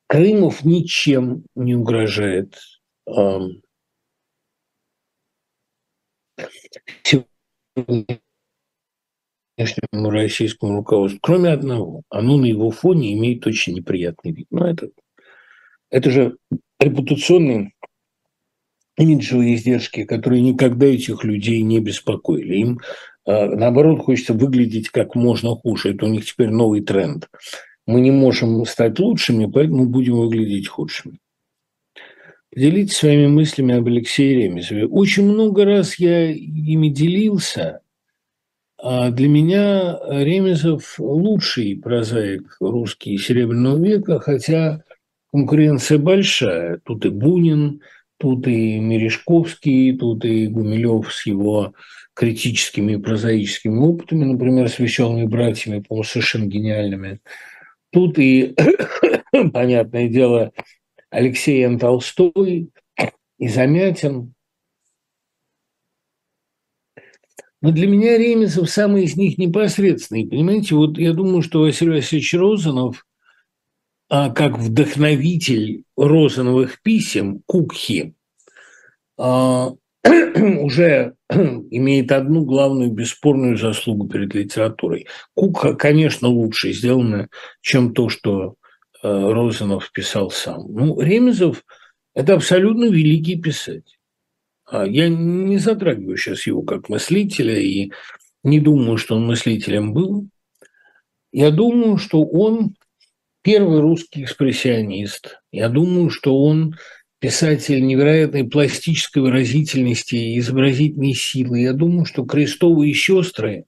Крымов ничем не угрожает сегодня внешнему российскому руководству, кроме одного. Оно на его фоне имеет очень неприятный вид. Но это, это же репутационные имиджевые издержки, которые никогда этих людей не беспокоили. Им, а, наоборот, хочется выглядеть как можно хуже. Это у них теперь новый тренд. Мы не можем стать лучшими, поэтому будем выглядеть худшими. Поделитесь своими мыслями об Алексее Ремезове. Очень много раз я ими делился – а для меня Ремезов лучший прозаик русский Серебряного века, хотя конкуренция большая. Тут и Бунин, тут и Мережковский, тут и Гумилев с его критическими и прозаическими опытами, например, с «Веселыми братьями», по-моему, совершенно гениальными. Тут и, понятное дело, Алексей Н. Толстой, и Замятин, Но для меня Ремезов самый из них непосредственный. Понимаете, вот я думаю, что Василий Васильевич Розанов, а, как вдохновитель Розановых писем Кукхи, а, уже имеет одну главную бесспорную заслугу перед литературой. Кукха, конечно, лучше сделано, чем то, что а, Розанов писал сам. Ну, Ремезов – это абсолютно великий писатель. А я не затрагиваю сейчас его как мыслителя и не думаю, что он мыслителем был. Я думаю, что он первый русский экспрессионист. Я думаю, что он писатель невероятной пластической выразительности и изобразительной силы. Я думаю, что крестовые сестры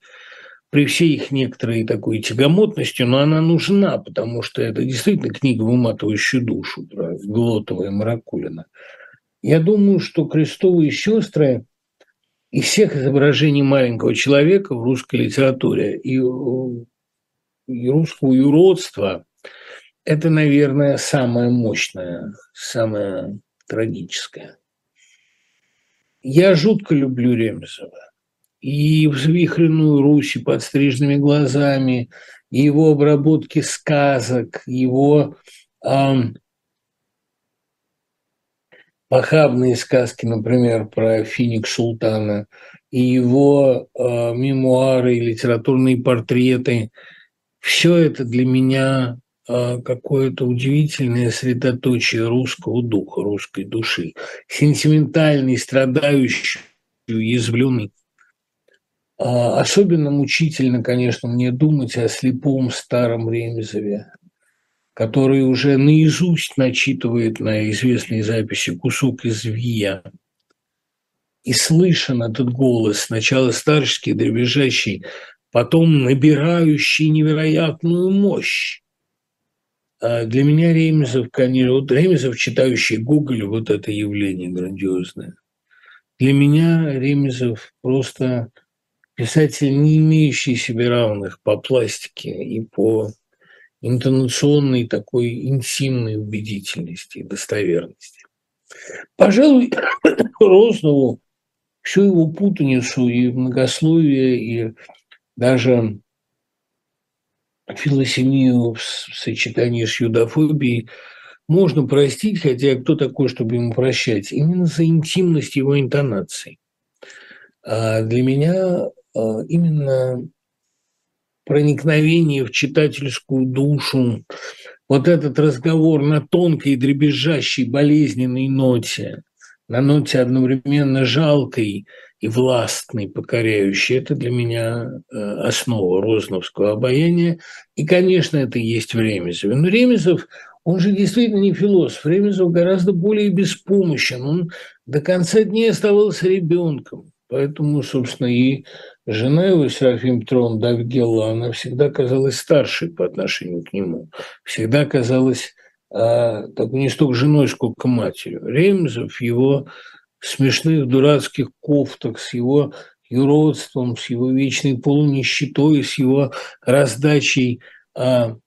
при всей их некоторой такой тягомотности, но она нужна, потому что это действительно книга, выматывающая душу про Глотова и Маракулина – Я думаю, что крестовые сестры из всех изображений маленького человека в русской литературе и, и русского юродства это, наверное, самое мощное, самое трагическое. Я жутко люблю Ремезова. И взвихренную Русь, и подстриженными глазами, и его обработки сказок, его похабные сказки, например, про Финик Султана, и его э, мемуары, и литературные портреты. Все это для меня а, какое-то удивительное средоточие русского духа, русской души, сентиментальный, страдающий, уязвленный. А, особенно мучительно, конечно, мне думать о слепом старом Ремезове, который уже наизусть начитывает на известной записи кусок из Вия. И слышен этот голос, сначала старческий, дребезжащий, потом набирающий невероятную мощь. А для меня Ремезов, конечно, вот Ремезов, читающий Гоголя, вот это явление грандиозное. Для меня Ремезов просто писатель, не имеющий себе равных по пластике и по интонационной такой интимной убедительности и достоверности. Пожалуй, Рознову всю его путаницу и многословие, и даже филосемию в сочетании с юдофобией можно простить, хотя кто такой, чтобы ему прощать, именно за интимность его интонаций. А для меня а, именно проникновение в читательскую душу, вот этот разговор на тонкой, дребезжащей, болезненной ноте, на ноте одновременно жалкой и властный, покоряющий. Это для меня э, основа розновского обаяния. И, конечно, это и есть в Ремезове. Но Ремезов, он же действительно не философ. Ремезов гораздо более беспомощен. Он до конца дней оставался ребенком. Поэтому, собственно, и жена его, Серафим Петровна Давгелла, она всегда казалась старшей по отношению к нему. Всегда казалась а, так не столько женой, сколько матерью. Ремезов, его смешных дурацких кофтах, с его юродством, с его вечной полунищетой, с его раздачей а,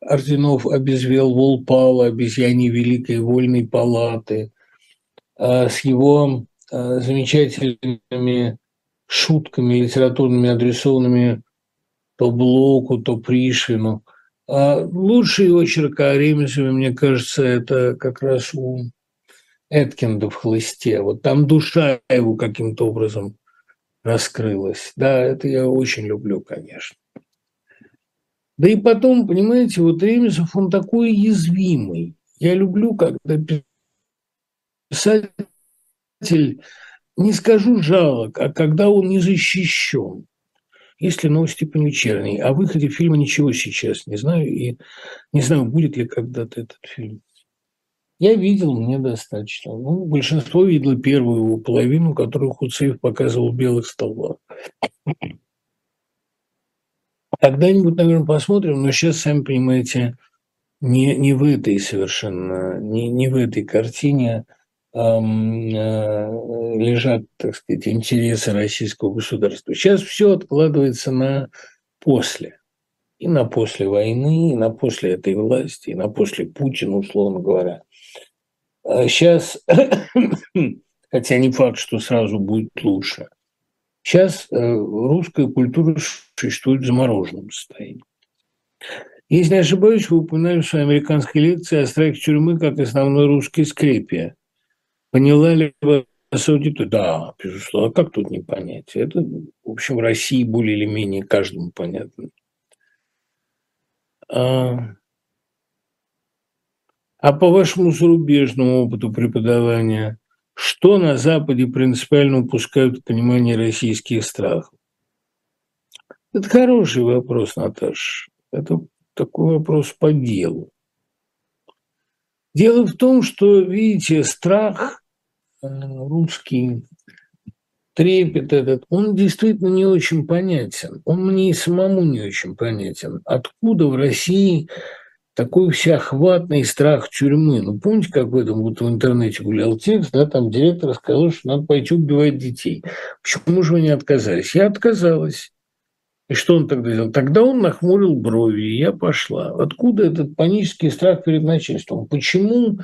орденов обезвел Волпала, обезьяне Великой Вольной Палаты, а, с его замечательными шутками литературными, адресованными то Блоку, то Пришвину. А лучший очерк о Ремезове, мне кажется, это как раз у Эткинда в «Хлысте». Вот там душа его каким-то образом раскрылась. Да, это я очень люблю, конечно. Да и потом, понимаете, вот Ремезов, он такой уязвимый. Я люблю, когда писатель, не скажу жалок, а когда он не защищен. Если новости по вечерней. О выходе фильма ничего сейчас не знаю. И не знаю, будет ли когда-то этот фильм. Я видел, мне достаточно. Ну, большинство видело первую его половину, которую Хуцеев показывал в белых столбах. Когда-нибудь, наверное, посмотрим, но сейчас, сами понимаете, не, не в этой совершенно, не, не в этой картине лежат, так сказать, интересы российского государства. Сейчас все откладывается на после. И на после войны, и на после этой власти, и на после Путина, условно говоря. Сейчас, хотя не факт, что сразу будет лучше, сейчас э, русская культура существует в замороженном состоянии. Если не ошибаюсь, вы упоминали в своей американской лекции о страхе тюрьмы как основной русской скрепе. Поняла ли вы аудиторию? Да, безусловно. А как тут не понять? Это, в общем, в России более или менее каждому понятно. А, а по вашему зарубежному опыту преподавания, что на Западе принципиально упускают в понимании российских страхов? Это хороший вопрос, Наташа. Это такой вопрос по делу. Дело в том, что, видите, страх русский, трепет этот, он действительно не очень понятен. Он мне и самому не очень понятен. Откуда в России такой всеохватный страх тюрьмы. Ну, помните, как в этом вот в интернете гулял текст, да, там директор сказал, что надо пойти убивать детей. Почему же вы не отказались? Я отказалась. И что он тогда сделал? Тогда он нахмурил брови, и я пошла. Откуда этот панический страх перед начальством? Почему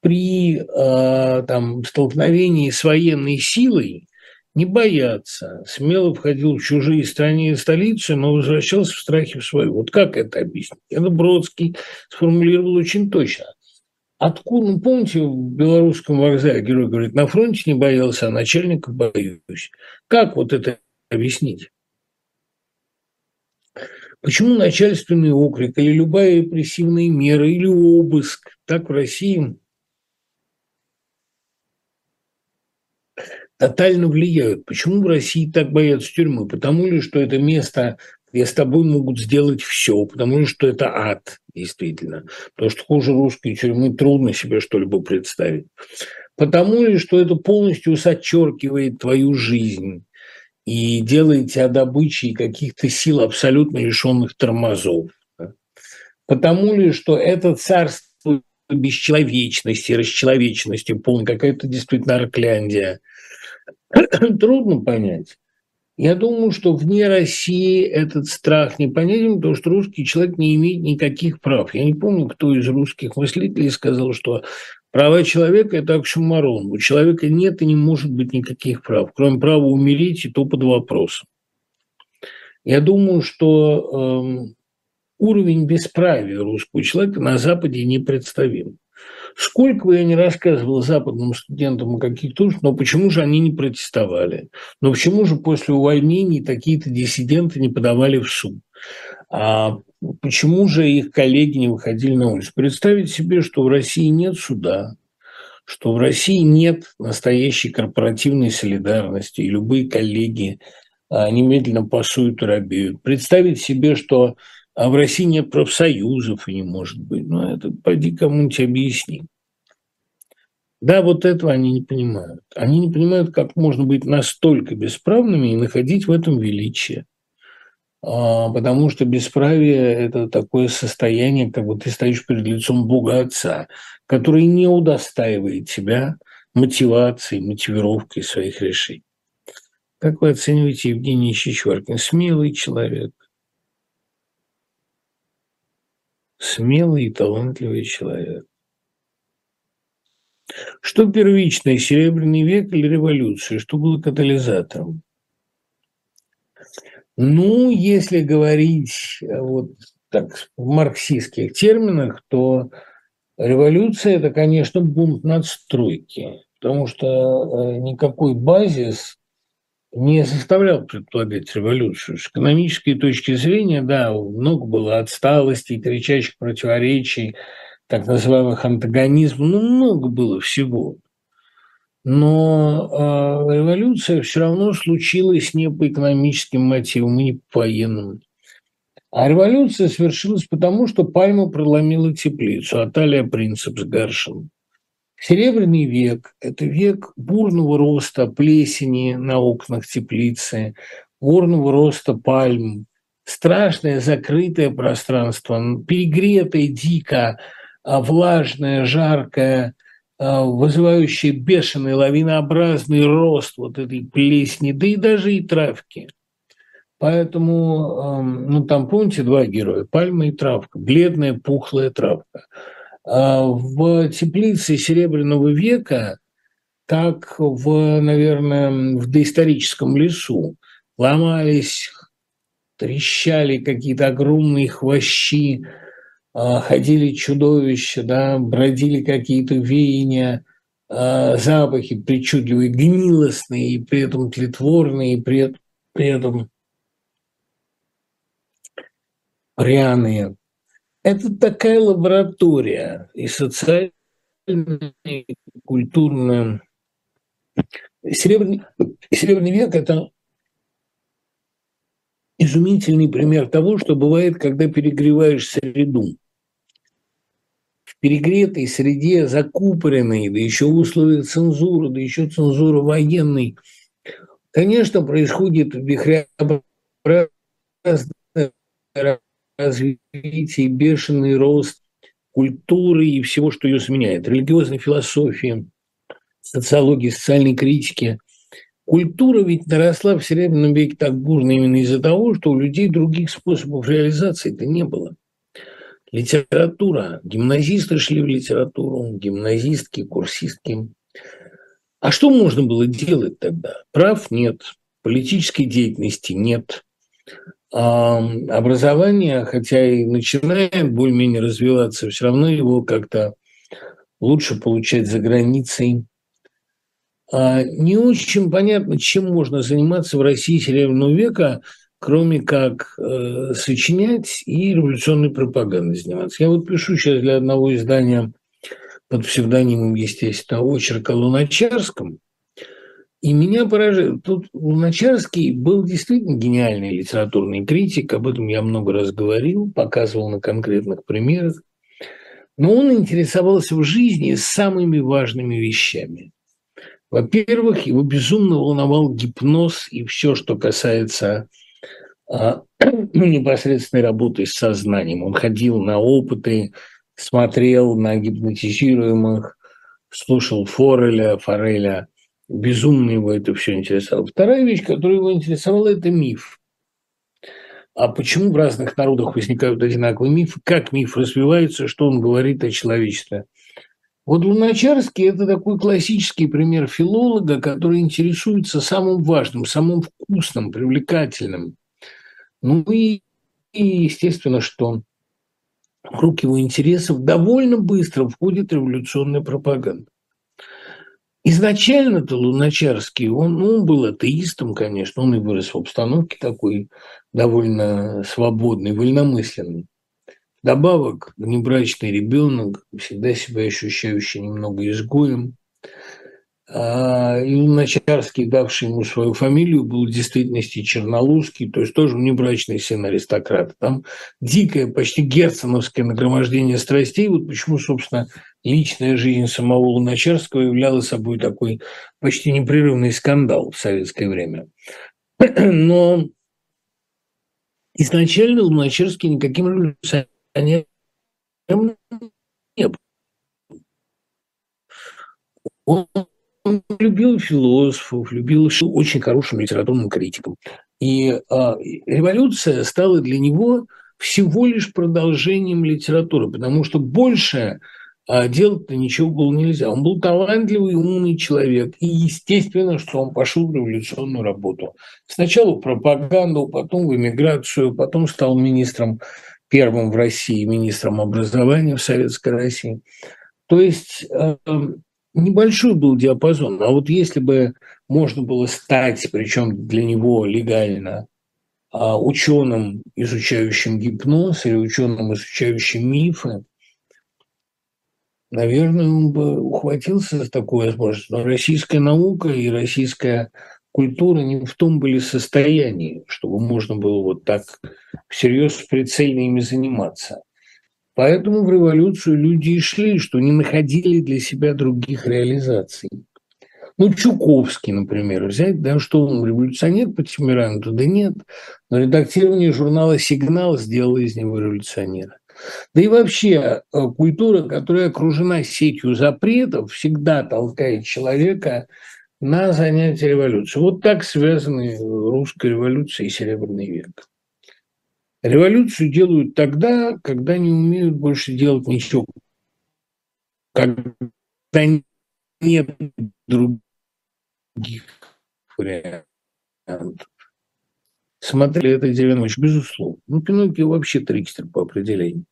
при э, там, столкновении с военной силой не бояться, смело входил в чужие страны и столицы, но возвращался в страхе в свою. Вот как это объяснить? Это Бродский сформулировал очень точно. Откуда, ну, помните, в белорусском вокзале герой говорит, на фронте не боялся, а начальника боюсь. Как вот это объяснить? Почему начальственный окрик или любая репрессивная мера или обыск так в России тотально влияют. Почему в России так боятся тюрьмы? Потому ли, что это место, где с тобой могут сделать все, потому ли, что это ад, действительно. Потому что хуже русской тюрьмы трудно себе что-либо представить. Потому ли, что это полностью сочеркивает твою жизнь и делает тебя добычей каких-то сил, абсолютно лишенных тормозов. Потому ли, что это царство бесчеловечности, расчеловечности, полная какая-то действительно аркляндия – трудно понять. Я думаю, что вне России этот страх непонятен, потому что русский человек не имеет никаких прав. Я не помню, кто из русских мыслителей сказал, что права человека – это оксюмарон. У человека нет и не может быть никаких прав, кроме права умереть, и то под вопросом. Я думаю, что э, уровень бесправия русского человека на Западе непредставим. Сколько бы я не рассказывал западным студентам о каких-то ужасах, но почему же они не протестовали? Но почему же после увольнений такие-то диссиденты не подавали в суд? А почему же их коллеги не выходили на улицу? Представить себе, что в России нет суда, что в России нет настоящей корпоративной солидарности, и любые коллеги а, немедленно пасуют и робеют. Представить себе, что а в России нет профсоюзов и не может быть. Ну, это пойди кому-нибудь объясни. Да, вот этого они не понимают. Они не понимают, как можно быть настолько бесправными и находить в этом величие. А, потому что бесправие – это такое состояние, как бы ты стоишь перед лицом Бога Отца, который не удостаивает тебя мотивацией, мотивировкой своих решений. Как вы оцениваете Евгений Щечваркин? Смелый человек, смелый и талантливый человек. Что первичное, Серебряный век или революция? Что было катализатором? Ну, если говорить э, вот так в марксистских терминах, то революция – это, конечно, бунт надстройки, потому что э, никакой базис не заставлял предполагать революцию. С экономической точки зрения, да, много было отсталостей, кричащих противоречий, так называемых антагонизмов, ну, много было всего. Но э, революция все равно случилась не по экономическим мотивам не по военным. А революция свершилась потому, что Пальма проломила теплицу, а Талия принцип с Гаршином. Серебряный век – это век бурного роста плесени на окнах теплицы, бурного роста пальм, страшное закрытое пространство, перегретое дико, а, влажное, жаркое, а, вызывающее бешеный лавинообразный рост вот этой плесни, да и даже и травки. Поэтому, ну там, помните, два героя – пальма и травка, бледная пухлая травка – в теплице Серебряного века, как в, наверное, в доисторическом лесу, ломались, трещали какие-то огромные хвощи, а, ходили чудовища, да, бродили какие-то веяния, а, запахи причудливые, гнилостные, и при этом тлетворные, и при, при этом пряные. Это такая лаборатория и социальная, и культурная. Серебряный, Серебряный век – это изумительный пример того, что бывает, когда перегреваешь среду. В перегретой среде, закупоренной, да еще в условиях цензуры, да еще цензура военной, конечно, происходит вихреобразное развитие, бешеный рост культуры и всего, что ее сменяет, религиозной философии, социологии, социальной критики. Культура ведь наросла в Серебряном веке так бурно именно из-за того, что у людей других способов реализации это не было. Литература. Гимназисты шли в литературу, гимназистки, курсистки. А что можно было делать тогда? Прав нет, политической деятельности нет. Образование, хотя и начинает более-менее развиваться, все равно его как-то лучше получать за границей. А не очень понятно, чем можно заниматься в России Серебряного века, кроме как э, сочинять и революционной пропагандой заниматься. Я вот пишу сейчас для одного издания под псевдонимом, естественно, очерка Луначарском, и меня поражает, тут Луначарский был действительно гениальный литературный критик, об этом я много раз говорил, показывал на конкретных примерах, но он интересовался в жизни самыми важными вещами. Во-первых, его безумно волновал гипноз и все, что касается а, ну, непосредственной работы с сознанием. Он ходил на опыты, смотрел на гипнотизируемых, слушал Фореля, Фореля. Безумно его это все интересовало. Вторая вещь, которая его интересовала, это миф. А почему в разных народах возникают одинаковые мифы, как миф развивается, что он говорит о человечестве. Вот Луначарский – это такой классический пример филолога, который интересуется самым важным, самым вкусным, привлекательным. Ну и, и естественно, что в круг его интересов довольно быстро входит революционная пропаганда. Изначально-то Луначарский, он, ну, он был атеистом, конечно, он и вырос в обстановке такой довольно свободной, вольномысленной. Добавок, внебрачный ребенок, всегда себя ощущающий немного изгоем. А, и Луначарский, давший ему свою фамилию, был в действительности Чернолузский, то есть тоже внебрачный сын аристократа. Там дикое, почти герценовское нагромождение страстей. Вот почему, собственно, личная жизнь самого Луначарского являла собой такой почти непрерывный скандал в советское время. Но изначально Луначарский никаким революционером не был. Он любил философов, любил очень хорошим литературным критиком. И э, революция стала для него всего лишь продолжением литературы, потому что больше а делать-то ничего было нельзя. Он был талантливый, умный человек, и естественно, что он пошел в революционную работу. Сначала в пропаганду, потом в эмиграцию, потом стал министром первым в России, министром образования в Советской России. То есть небольшой был диапазон. А вот если бы можно было стать, причем для него легально, а, ученым, изучающим гипноз или ученым, изучающим мифы, наверное, он бы ухватился за такую возможность. Но российская наука и российская культура не в том были состоянии, чтобы можно было вот так всерьез прицельно ими заниматься. Поэтому в революцию люди и шли, что не находили для себя других реализаций. Ну, Чуковский, например, взять, да, что он революционер по темпераменту? Да нет, но редактирование журнала «Сигнал» сделало из него революционера. Да и вообще э, культура, которая окружена сетью запретов, всегда толкает человека на занятие революцией. Вот так связаны русская революция и Серебряный век. Революцию делают тогда, когда не умеют больше делать ничего. Когда нет других вариантов. Смотрели это Деревянович, безусловно. Ну, Пиноккио вообще трикстер по определению.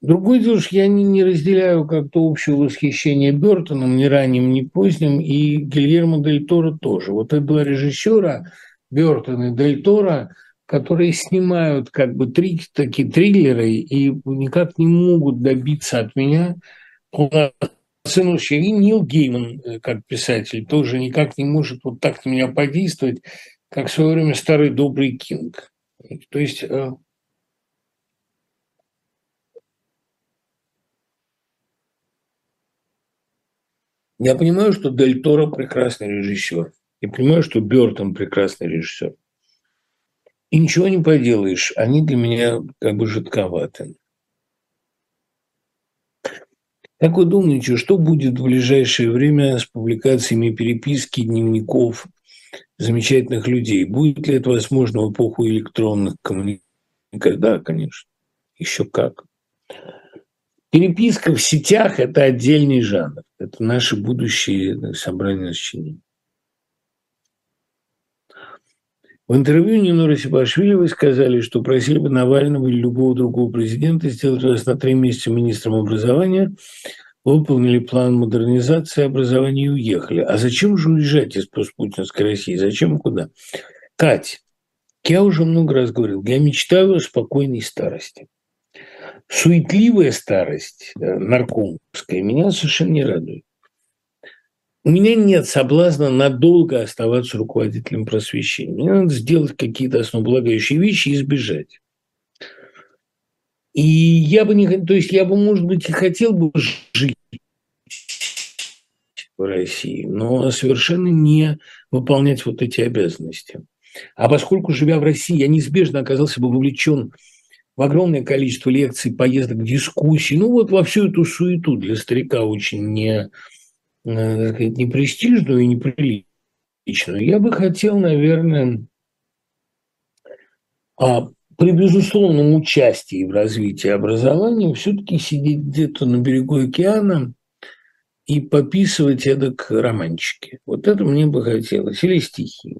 Другое дело, что я не, не разделяю как-то общего восхищения Бертоном, ни ранним, ни поздним, и Гильермо Дель Торо тоже. Вот это два режиссера, Бертон и Дель Торо, которые снимают как бы три, такие триллеры и никак не могут добиться от меня полноценности. И Нил Гейман, э, как писатель, тоже никак не может вот так на меня подействовать, как в свое время старый добрый Кинг. То есть Я понимаю, что Дель Торо прекрасный режиссер. Я понимаю, что Бертон прекрасный режиссер. И ничего не поделаешь, они для меня как бы жидковаты. Как вы думаете, что будет в ближайшее время с публикациями переписки, дневников замечательных людей? Будет ли это возможно в эпоху электронных коммуникаций? Да, конечно. Еще как. Переписка в сетях – это отдельный жанр. Это наши будущие собрания сочинений. В интервью Нину Расибашвили вы сказали, что просили бы Навального или любого другого президента сделать вас на три месяца министром образования, выполнили план модернизации образования и уехали. А зачем же уезжать из постпутинской России? Зачем и куда? Кать, я уже много раз говорил, я мечтаю о спокойной старости. Суетливая старость, наркомская, меня совершенно не радует. У меня нет соблазна надолго оставаться руководителем просвещения. Мне надо сделать какие-то основополагающие вещи и избежать. И я бы не, то есть я бы, может быть, и хотел бы жить в России, но совершенно не выполнять вот эти обязанности. А поскольку, живя в России, я неизбежно оказался бы вовлечен огромное количество лекций, поездок, дискуссий, ну вот во всю эту суету для старика очень не Э, сказать, не престижную и не приличную. Я бы хотел, наверное, а при безусловном участии в развитии образования все-таки сидеть где-то на берегу океана и пописывать эдак романчики. Вот это мне бы хотелось. Или стихи.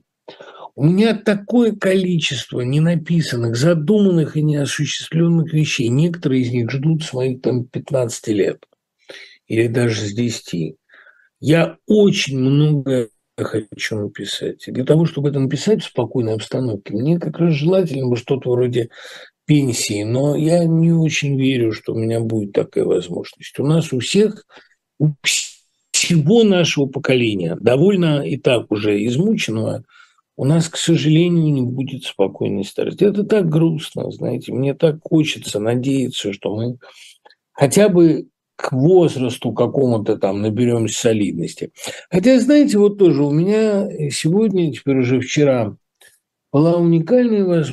У меня такое количество ненаписанных, задуманных и неосуществленных вещей. Некоторые из них ждут с моих там 15 лет или даже с 10. Я очень много хочу написать. И для того, чтобы это написать в спокойной обстановке, мне как раз желательно бы что-то вроде пенсии, но я не очень верю, что у меня будет такая возможность. У нас у всех, у всего нашего поколения, довольно и так уже измученного, у нас, к сожалению, не будет спокойной старости. Это так грустно, знаете. Мне так хочется надеяться, что мы хотя бы к возрасту какому-то там наберемся солидности. Хотя, знаете, вот тоже у меня сегодня, теперь уже вчера, была уникальная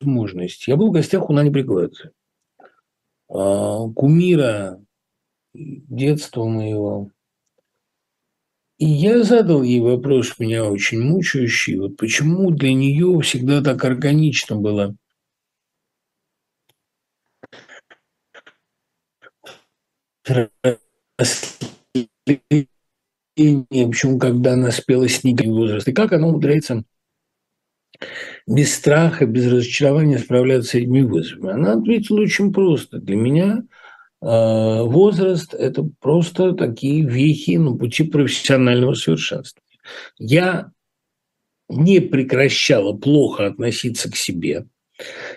возможность. Я был в гостях у Нани Бригладзе, а, кумира детства моего. И я задал ей вопрос, меня очень мучающий, вот почему для нее всегда так органично было почему когда она спела «Снеги возраст», и как она умудряется без страха, без разочарования справляться с этими вызовами. Она ответила очень просто. Для меня возраст – это просто такие вехи на пути профессионального совершенствования. Я не прекращала плохо относиться к себе.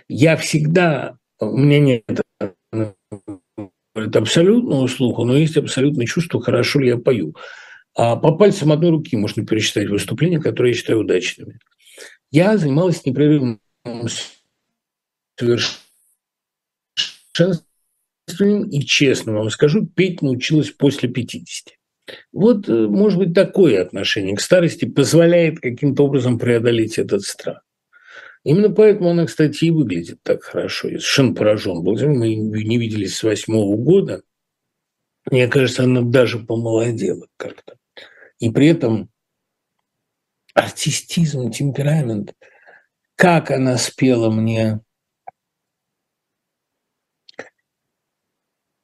Я всегда, у меня нет абсолютного слуха, но есть абсолютное чувство, хорошо ли я пою. А по пальцам одной руки можно пересчитать выступления, которые я считаю удачными. Я занималась непрерывным совершенствованием и, честно вам скажу, петь научилась после 50. Вот, э, может быть, такое отношение к старости позволяет каким-то образом преодолеть этот страх. Именно поэтому она, кстати, и выглядит так хорошо. Я совершенно поражен был. Мы не виделись с восьмого года. Мне кажется, она даже помолодела как-то. И при этом артистизм, темперамент, как она спела мне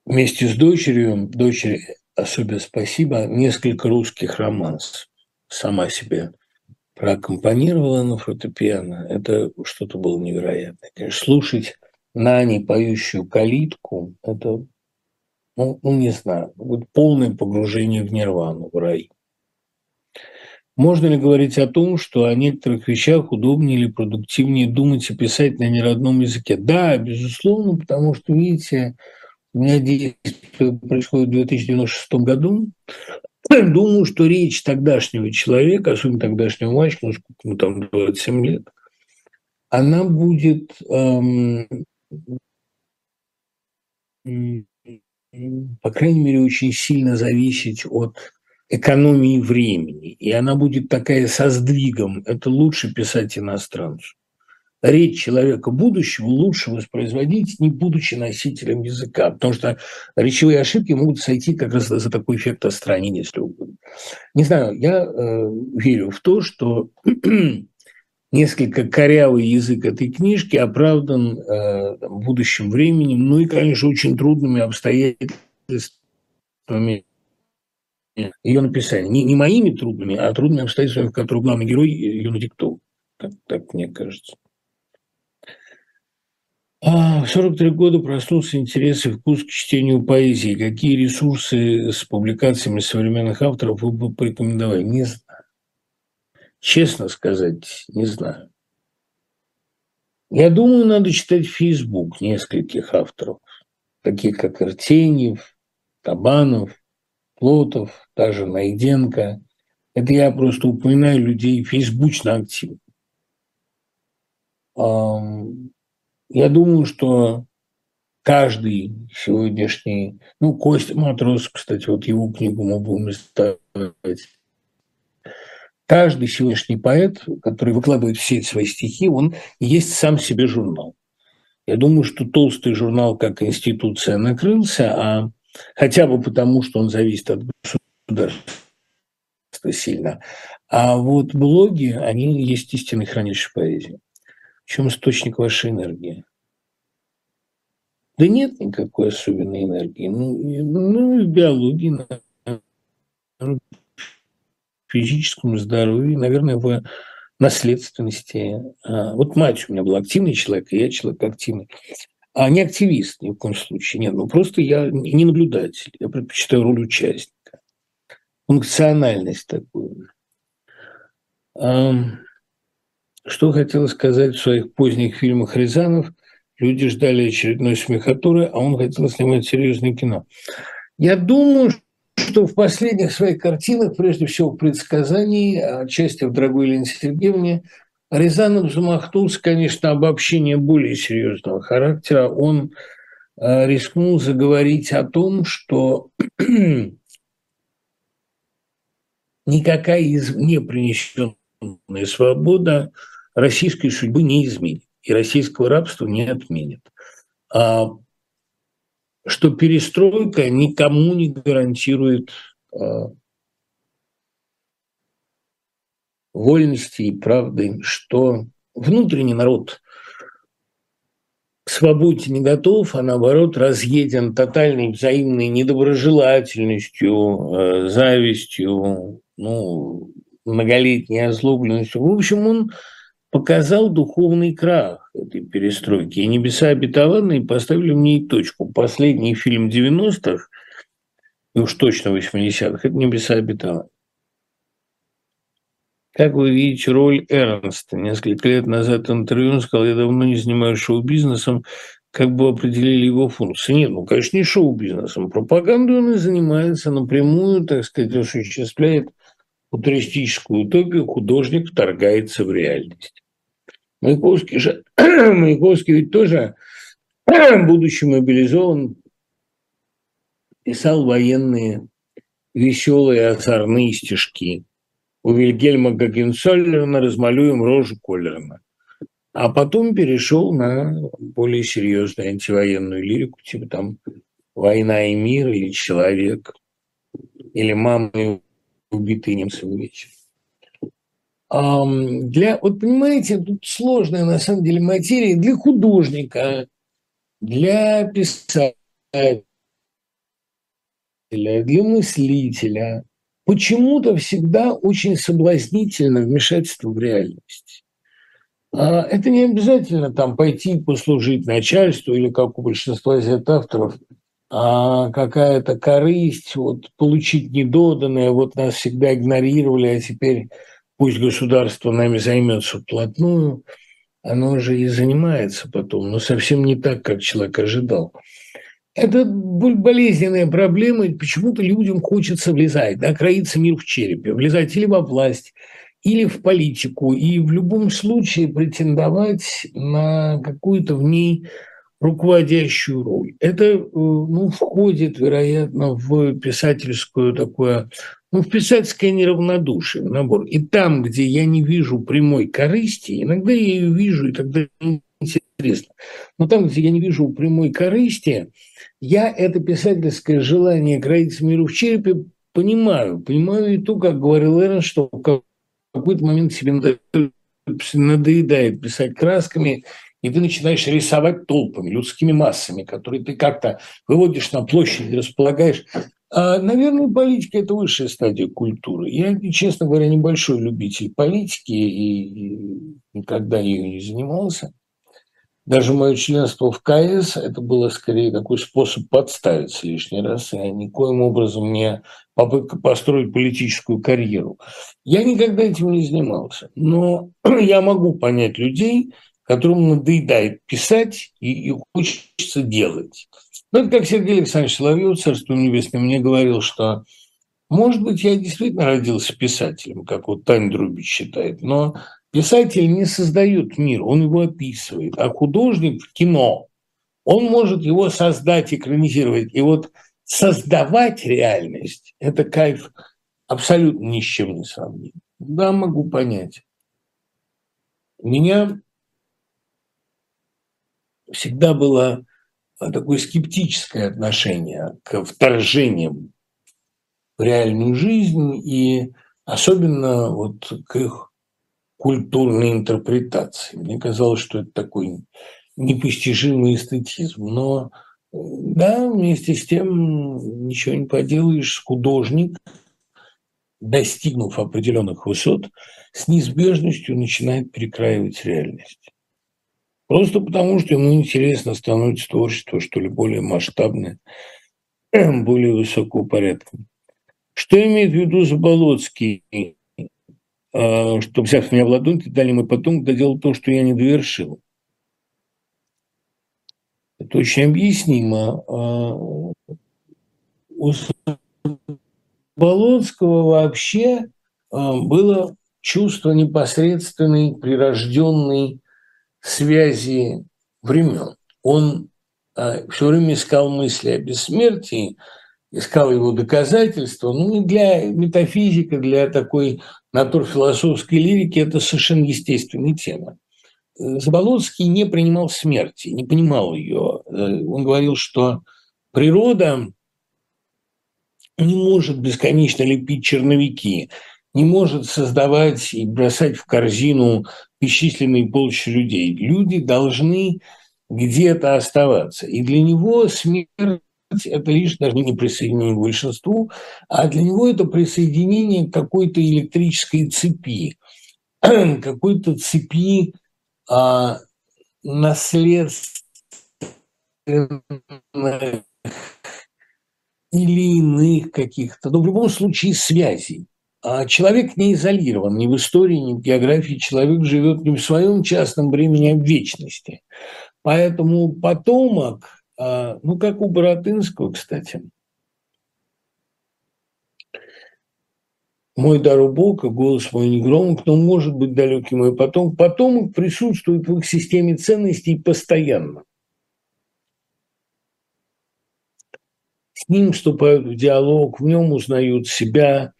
вместе с дочерью, дочери особенно спасибо, несколько русских романсов сама себе проаккомпанировала на фортепиано, это что-то было невероятное. Конечно, слушать Нани, поющую калитку, это, ну, ну не знаю, вот полное погружение в нирвану, в рай. Можно ли говорить о том, что о некоторых вещах удобнее или продуктивнее думать и писать на неродном языке? Да, безусловно, потому что, видите, у меня действие происходит в 2096 году, Думаю, что речь тогдашнего человека, особенно тогдашнего мальчика, ну, сколько ему там, 27 лет, она будет эм, по крайней мере, очень сильно зависеть от экономии времени. И она будет такая со сдвигом. Это лучше писать иностранцу. Речь человека будущего лучше воспроизводить, не будучи носителем языка, потому что речевые ошибки могут сойти как раз за такой эффект отстранения, если угодно. Не знаю, я э, верю в то, что несколько корявый язык этой книжки оправдан э, будущим временем, ну и, конечно, очень трудными обстоятельствами ее написания. Не, не моими трудными, а трудными обстоятельствами, в которых главный герой ее надиктовал. Так, так мне кажется. А в 43 года проснулся интерес и вкус к чтению поэзии. Какие ресурсы с публикациями современных авторов вы бы порекомендовали? Не знаю. Честно сказать, не знаю. Я думаю, надо читать Facebook нескольких авторов, таких как Артеньев, Табанов, Плотов, даже Найденко. Это я просто упоминаю людей фейсбучно активно. Я думаю, что каждый сегодняшний, ну, Костя Матрос, кстати, вот его книгу мы будем ставить, Каждый сегодняшний поэт, который выкладывает все свои стихи, он есть сам себе журнал. Я думаю, что толстый журнал как институция накрылся, а хотя бы потому, что он зависит от государства сильно. А вот блоги, они есть истинный хранилище поэзии. В чем источник вашей энергии? Да нет никакой особенной энергии. Ну, ну в биологии, физическом здоровье, наверное, в наследственности. А, вот мать у меня была активный человек, и я человек активный. А не активист ни в коем случае. Нет, ну просто я не наблюдатель. Я предпочитаю роль участника. Функциональность такую. Что хотел сказать в своих поздних фильмах Рязанов. Люди ждали очередной смехотуры, а он хотел снимать серьезное кино. Я думаю, что в последних своих картинах, прежде всего в предсказании, отчасти в «Дорогой Елене Сергеевне», Рязанов замахнулся, конечно, обобщение более серьезного характера. Он э, рискнул заговорить о том, что никакая извне принесенная свобода российской судьбы не изменит и российского рабства не отменит. А что перестройка никому не гарантирует э, вольности и правды, что внутренний народ к свободе не готов, а наоборот разъеден тотальной взаимной недоброжелательностью, э, завистью, ну, многолетней озлобленностью. В общем, он показал духовный крах этой перестройки. И «Небеса обетованные» поставили мне точку. Последний фильм 90-х, и уж точно 80-х, это «Небеса обетованные». Как вы видите роль Эрнста? Несколько лет назад интервью он сказал, я давно не занимаюсь шоу-бизнесом, как бы определили его функции. Нет, ну, конечно, не шоу-бизнесом. Пропагандой он и занимается напрямую, так сказать, осуществляет футуристическую утопию, художник вторгается в реальность. Маяковский же, Маяковский ведь тоже, будучи мобилизован, писал военные веселые озорные стишки. У Вильгельма Гагенсоллерна размалюем рожу Коллерна. А потом перешел на более серьезную антивоенную лирику, типа там «Война и мир» или «Человек», или «Мама убитые немцами вечер» для, вот понимаете, тут сложная на самом деле материя для художника, для писателя, для мыслителя. Почему-то всегда очень соблазнительно вмешательство в реальность. А это не обязательно там пойти послужить начальству или, как у большинства авторов, а какая-то корысть, вот получить недоданное, вот нас всегда игнорировали, а теперь пусть государство нами займется вплотную, оно же и занимается потом, но совсем не так, как человек ожидал. Это болезненная проблема, почему-то людям хочется влезать, да, кроиться мир в черепе, влезать или во власть, или в политику, и в любом случае претендовать на какую-то в ней руководящую роль. Это э, ну, входит, вероятно, в писательскую такое, ну, в писательское неравнодушие, набор. И там, где я не вижу прямой корысти, иногда я ее вижу, и тогда интересно. Но там, где я не вижу прямой корысти, я это писательское желание кроить миру в черепе понимаю. Понимаю и то, как говорил Эрн, что в какой-то момент себе надоедает писать красками, и ты начинаешь рисовать толпами, людскими массами, которые ты как-то выводишь на площадь, располагаешь. А, наверное, политика – это высшая стадия культуры. Я, честно говоря, небольшой любитель политики и никогда ею не занимался. Даже мое членство в КС – это было скорее такой способ подставиться лишний раз, и никоим образом не попытка построить политическую карьеру. Я никогда этим не занимался, но я могу понять людей, которым надоедает писать и, и хочется делать. Ну, это как Сергей Александрович Соловьев, Царство Небесное, мне говорил, что, может быть, я действительно родился писателем, как вот Таня Друбич считает, но писатель не создает мир, он его описывает, а художник в кино, он может его создать, экранизировать. И вот создавать реальность – это кайф абсолютно ни с чем не сравним. Да, могу понять. Меня всегда было а, такое скептическое отношение к вторжениям в реальную жизнь и особенно вот к их культурной интерпретации. Мне казалось, что это такой непостижимый эстетизм, но да, вместе с тем ничего не поделаешь, художник, достигнув определенных высот, с неизбежностью начинает перекраивать реальность. Просто потому, что ему интересно становится творчество, что ли, более масштабное, более высокого порядка. Что имеет в виду Заболоцкий? А, что, взяв меня в ладонь, ты дали мой потом доделал то, что я не довершил. Это очень объяснимо. А, у Заболоцкого вообще а, было чувство непосредственной, прирожденной связи времен. Он э, все время искал мысли о бессмертии, искал его доказательства. Ну и для метафизика, для такой натурфилософской лирики это совершенно естественная тема. Заболоцкий не принимал смерти, не понимал ее. Э, он говорил, что природа не может бесконечно лепить черновики, не может создавать и бросать в корзину бесчисленные полчища людей. Люди должны где-то оставаться. И для него смерть – это лишь даже не присоединение к большинству, а для него это присоединение к какой-то электрической цепи, какой-то цепи а, наследств или иных каких-то, но в любом случае связей. А человек не изолирован ни в истории, ни в географии. Человек живет не в своем частном времени, а в вечности. Поэтому потомок, а, ну, как у Боротынского, кстати, мой дар у Бога, голос мой не громок, но может быть далекий мой потом. Потомок присутствует в их системе ценностей постоянно. С ним вступают в диалог, в нем узнают себя,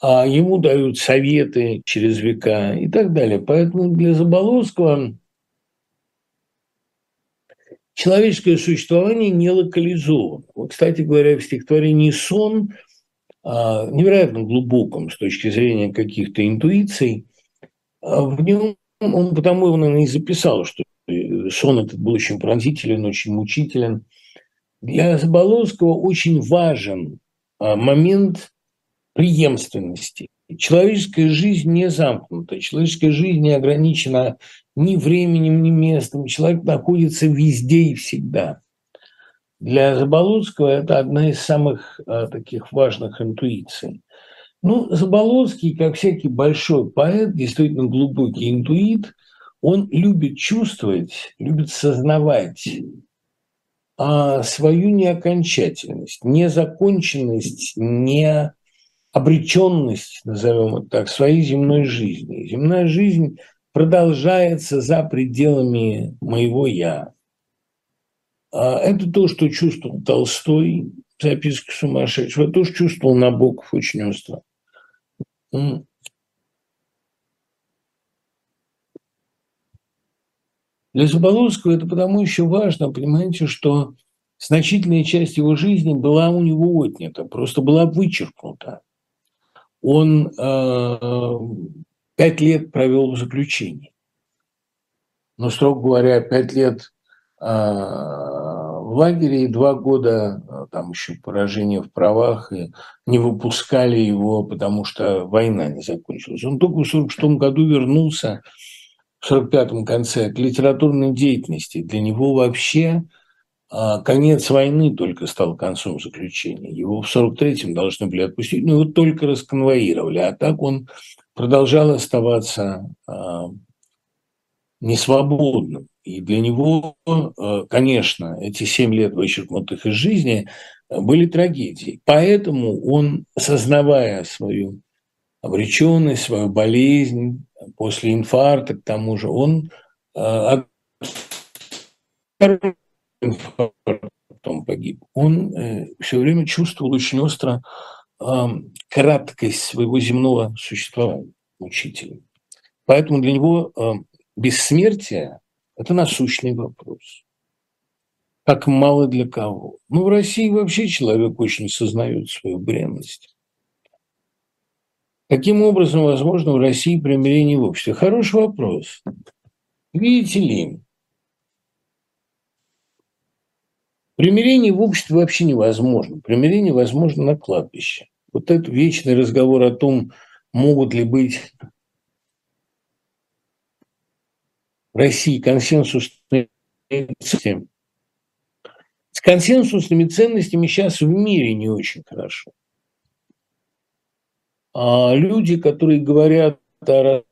а ему дают советы через века и так далее. Поэтому для Заболоцкого человеческое существование не локализовано. Вот, кстати говоря, в стихотворении «Сон» а, невероятно глубоком с точки зрения каких-то интуиций, а в нем он потому его, наверное, и записал, что сон этот был очень пронзителен, очень мучителен. Для Заболоцкого очень важен а, момент преемственности. Человеческая жизнь не замкнута, человеческая жизнь не ограничена ни временем, ни местом. Человек находится везде и всегда. Для Заболоцкого это одна из самых а, таких важных интуиций. Ну, Заболоцкий, как всякий большой поэт, действительно глубокий интуит, он любит чувствовать, любит сознавать а, свою неокончательность, незаконченность, не обреченность, назовем это так, своей земной жизни. Земная жизнь продолжается за пределами моего «я». А это то, что чувствовал Толстой, записки сумасшедшего, это тоже чувствовал Набоков очень остро. Для Заболоцкого это потому еще важно, понимаете, что значительная часть его жизни была у него отнята, просто была вычеркнута. Он э, пять лет провел в заключении. Но, строго говоря, пять лет э, в лагере и два года э, там еще поражение в правах, и не выпускали его, потому что война не закончилась. Он только в 1946 году вернулся в 1945 конце к литературной деятельности. Для него вообще конец войны только стал концом заключения. Его в 43-м должны были отпустить, но его только расконвоировали. А так он продолжал оставаться а, несвободным. И для него, а, конечно, эти семь лет, вычеркнутых из жизни, были трагедией. Поэтому он, осознавая свою обреченность, свою болезнь, после инфаркта к тому же, он потом погиб, он э, все время чувствовал очень остро э, краткость своего земного существования учителя. Поэтому для него э, бессмертие – это насущный вопрос. Как мало для кого. Ну, в России вообще человек очень сознает свою бренность. Каким образом возможно в России примирение в обществе? Хороший вопрос. Видите ли, Примирение в обществе вообще невозможно. Примирение возможно на кладбище. Вот этот вечный разговор о том, могут ли быть в России консенсусные ценности. С консенсусными ценностями сейчас в мире не очень хорошо. А люди, которые говорят о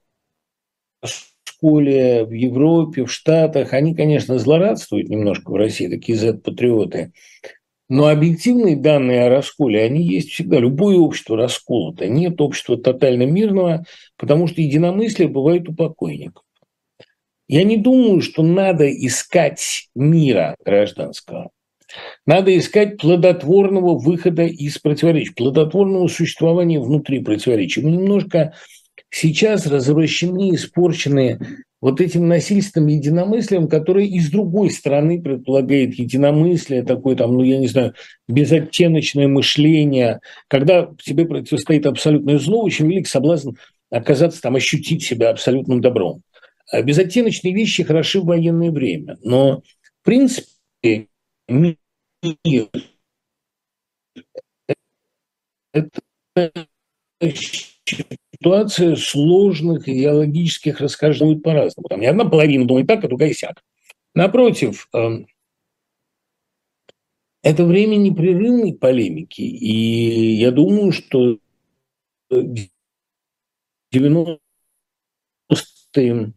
школе, в Европе, в Штатах, они, конечно, злорадствуют немножко в России, такие Z-патриоты. Но объективные данные о расколе, они есть всегда. Любое общество расколото. Нет общества тотально мирного, потому что единомыслие бывает у покойников. Я не думаю, что надо искать мира гражданского. Надо искать плодотворного выхода из противоречий, плодотворного существования внутри противоречий. Мы немножко сейчас развращены, испорчены вот этим насильственным единомыслием, которое и с другой стороны предполагает единомыслие, такое там, ну, я не знаю, безоттеночное мышление, когда тебе противостоит абсолютное зло, очень велик соблазн оказаться там, ощутить себя абсолютным добром. А безоттеночные вещи хороши в военное время, но в принципе мир – это ситуация сложных идеологических расхождений по-разному. Там не одна половина думает так, а другая сяк. Напротив, эм, это время непрерывной полемики, и я думаю, что 90-е,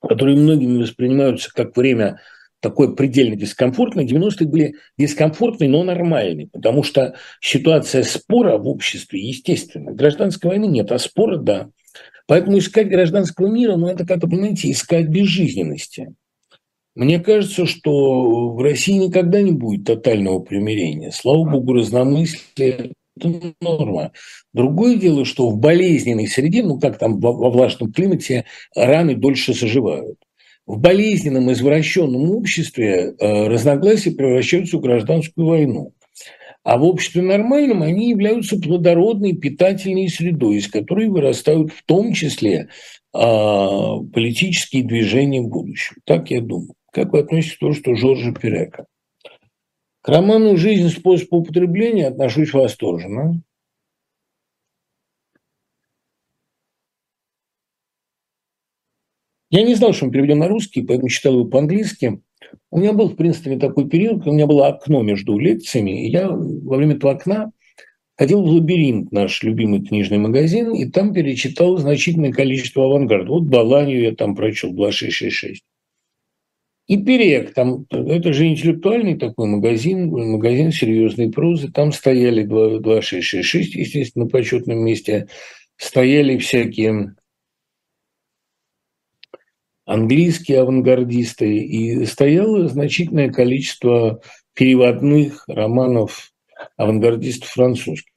которые многими воспринимаются как время такой предельно дискомфортный. 90-е были дискомфортные, но нормальные, потому что ситуация спора в обществе, естественно, гражданской войны нет, а спора – да. Поэтому искать гражданского мира, ну, это как-то, понимаете, искать безжизненности. Мне кажется, что в России никогда не будет тотального примирения. Слава богу, разномыслие – это норма. Другое дело, что в болезненной среде, ну, как там во влажном климате, раны дольше заживают в болезненном, извращенном обществе э, разногласия превращаются в гражданскую войну. А в обществе нормальном они являются плодородной, питательной средой, из которой вырастают в том числе а, политические движения в будущем. Так я думаю. Как вы относитесь к тому, что Жоржа Перека? К роману «Жизнь. Способ употребления» отношусь восторженно. Я не знал, что он переведен на русский, поэтому читал его по-английски. У меня был, в принципе, такой период, когда у меня было окно между лекциями, и я во время этого окна ходил в «Лабиринт», наш любимый книжный магазин, и там перечитал значительное количество авангарда. Вот «Баланию» я там прочел, 2666. И Перек, там, это же интеллектуальный такой магазин, магазин серьезной прозы, там стояли 2666, естественно, на почетном месте, стояли всякие английские авангардисты, и стояло значительное количество переводных романов авангардистов французских.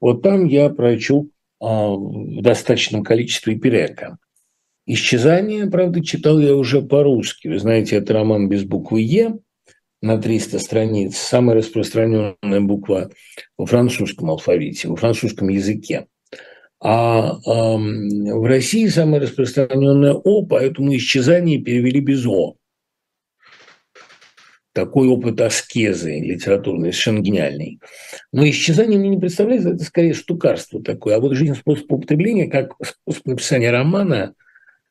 Вот там я прочел а, в достаточном количестве Перека. «Исчезание», правда, читал я уже по-русски. Вы знаете, это роман без буквы «Е», на 300 страниц, самая распространенная буква во французском алфавите, во французском языке. А э, в России самая распространенная О, поэтому исчезание перевели без О. Такой опыт аскезы литературный, совершенно гениальный. Но исчезание мне не представляется, это скорее штукарство такое. А вот жизнь способ употребления, как способ написания романа,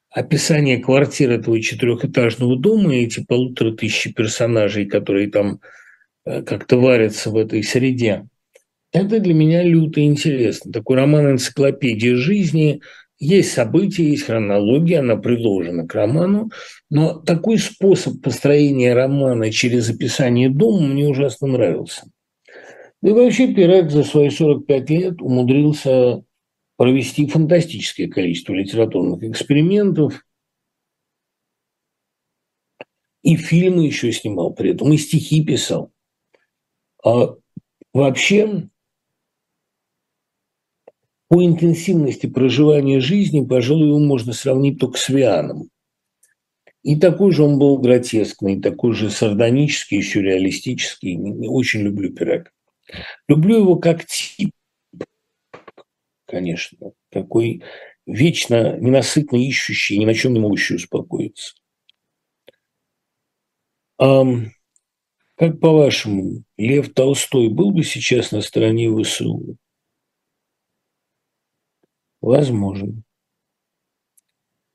описание квартир этого четырехэтажного дома и эти полутора тысячи персонажей, которые там э, как-то варятся в этой среде, это для меня люто интересно. Такой роман «Энциклопедия жизни», есть события, есть хронология, она приложена к роману, но такой способ построения романа через описание дома мне ужасно нравился. Да и вообще Пират за свои 45 лет умудрился провести фантастическое количество литературных экспериментов. И фильмы еще снимал при этом, и стихи писал. А вообще, по интенсивности проживания жизни, пожалуй, его можно сравнить только с Вианом. И такой же он был гротескный, такой же сардонический, сюрреалистический. Очень люблю Пирак. Люблю его как тип конечно, такой вечно ненасытно ищущий, ни на чем не могущий успокоиться. А, как по-вашему, Лев Толстой был бы сейчас на стороне ВСУ? Возможно.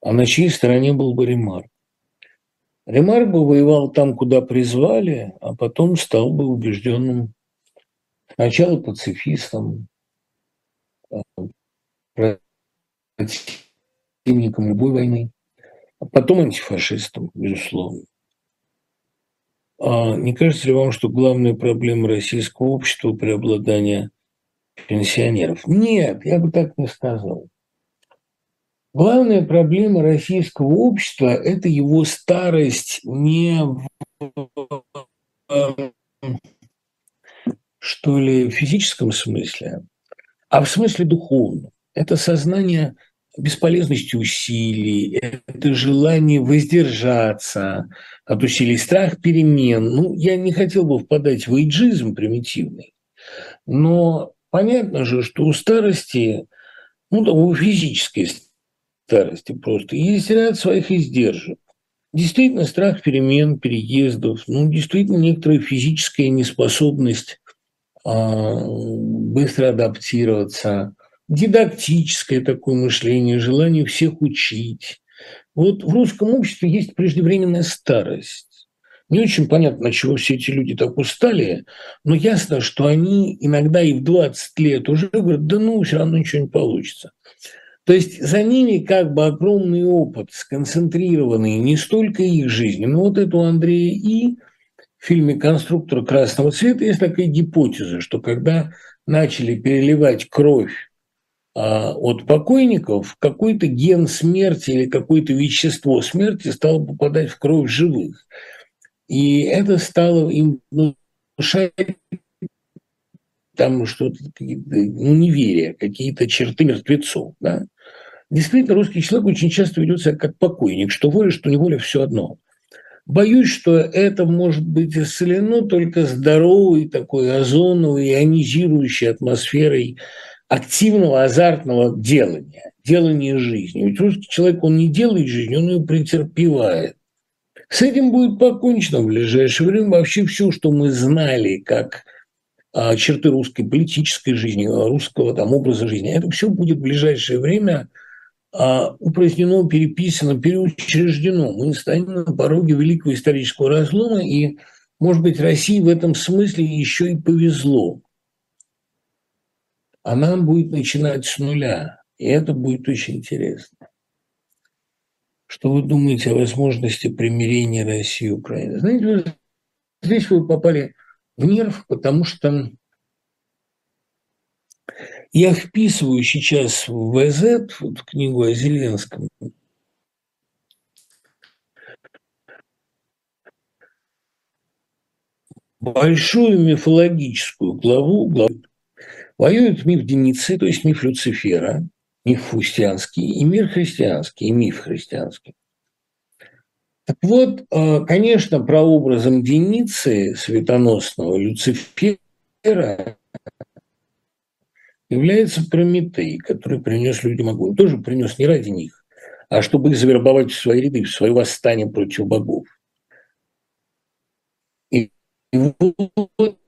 А на чьей стороне был бы Ремарк? Ремарк бы воевал там, куда призвали, а потом стал бы убежденным сначала пацифистом, противником любой войны, а потом антифашистом, безусловно. А не кажется ли вам, что главная проблема российского общества – преобладание пенсионеров? Нет, я бы так не сказал. Главная проблема российского общества – это его старость не в, что ли, физическом смысле, а в смысле духовном. Это сознание бесполезности усилий, это желание воздержаться от усилий, страх перемен. Ну, я не хотел бы впадать в эйджизм примитивный, но понятно же, что у старости, ну, да, у физической старости просто есть ряд своих издержек. Действительно, страх перемен, переездов, ну, действительно, некоторая физическая неспособность а, быстро адаптироваться, дидактическое такое мышление, желание всех учить. Вот в русском обществе есть преждевременная старость. Не очень понятно, чего все эти люди так устали, но ясно, что они иногда и в 20 лет уже говорят, да ну, все равно ничего не получится. То есть за ними как бы огромный опыт, сконцентрированный не столько их жизни, но вот это у Андрея И в фильме «Конструктор красного цвета» есть такая гипотеза, что когда начали переливать кровь а, от покойников, какой-то ген смерти или какое-то вещество смерти стало попадать в кровь живых. И это стало им внушать там что-то, ну, неверие, какие-то черты мертвецов. Да? Действительно, русский человек очень часто ведет себя как покойник, что воля, что неволя, все одно. Боюсь, что это может быть исцелено только здоровой такой озоновой, ионизирующей атмосферой активного азартного делания, делания жизни. Ведь русский человек, он не делает жизнь, он ее претерпевает. С этим будет покончено в ближайшее время. Вообще все, что мы знали, как а, черты русской политической жизни, русского там, образа жизни, это все будет в ближайшее время а, упразднено, переписано, переучреждено. Мы станем на пороге великого исторического разлома, и, может быть, России в этом смысле еще и повезло а нам будет начинать с нуля. И это будет очень интересно. Что вы думаете о возможности примирения России и Украины? Знаете, здесь вы попали в нерв, потому что я вписываю сейчас в ВЗ вот, книгу о Зеленском. Большую мифологическую главу, главу воюет миф Деницы, то есть миф Люцифера, миф христианский, и мир христианский, и миф христианский. Так вот, э, конечно, прообразом Деницы, светоносного Люцифера, является Прометей, который принес людям огонь. Тоже принес не ради них, а чтобы их завербовать в свои ряды, в свое восстание против богов. И вот,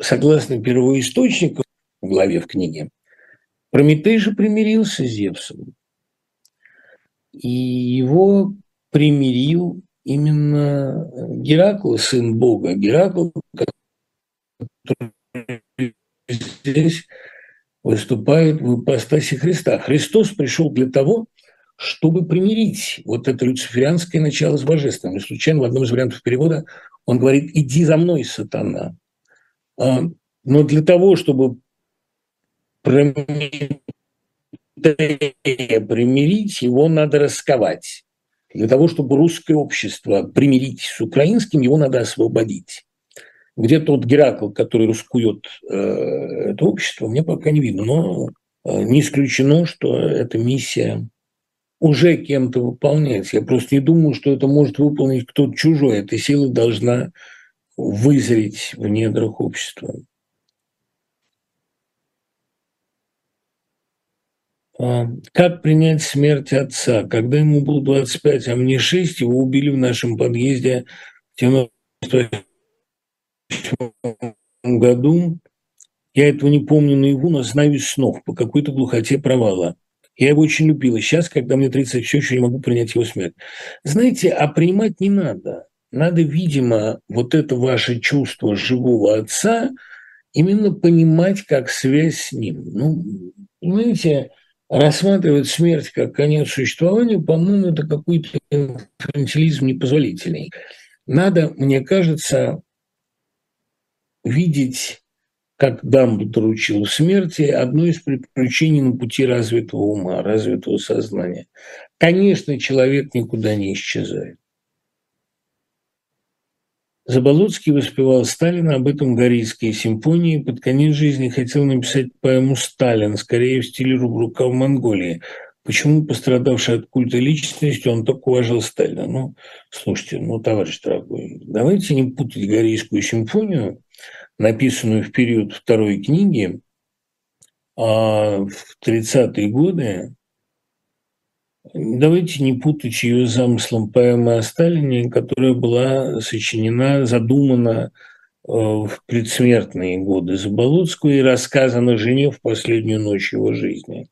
согласно первоисточнику в главе в книге, Прометей же примирился с Зевсом и его примирил именно Геракл, сын Бога. Геракл, который здесь выступает в ипостаси Христа. Христос пришел для того, чтобы примирить вот это люциферианское начало с божественным. И случайно в одном из вариантов перевода он говорит «иди за мной, сатана». А, но для того, чтобы примирить, его надо расковать. Для того, чтобы русское общество примирить с украинским, его надо освободить. Где тот Геракл, который раскует э, это общество, мне пока не видно. Но э, не исключено, что эта миссия уже кем-то выполняется. Я просто не думаю, что это может выполнить кто-то чужой. Эта сила должна вызреть в недрах общества. Как принять смерть отца? Когда ему было 25, а мне 6, его убили в нашем подъезде в 98 году. Я этого не помню наяву, но знаю из снов по какой-то глухоте провала. Я его очень любила. Сейчас, когда мне 30, все еще не могу принять его смерть. Знаете, а принимать не надо. Надо, видимо, вот это ваше чувство живого отца именно понимать как связь с ним. Ну, понимаете, рассматривать смерть как конец существования, по-моему, это какой-то инфантилизм непозволительный. Надо, мне кажется, видеть, как Дамблдор учил смерти, одно из приключений на пути развитого ума, развитого сознания. Конечно, человек никуда не исчезает. Заболоцкий воспевал Сталина, об этом Горийской симфонии. Под конец жизни хотел написать поэму «Сталин», скорее в стиле Рубрука в Монголии. Почему пострадавший от культа личности, он так уважал Сталина? Ну, слушайте, ну, товарищ дорогой, давайте не путать Горийскую симфонию, написанную в период второй книги, а в 30-е годы Давайте не путать ее замыслом поэмы о Сталине, которая была сочинена, задумана э, в предсмертные годы Заболоцкого и рассказана жене в последнюю ночь его жизни.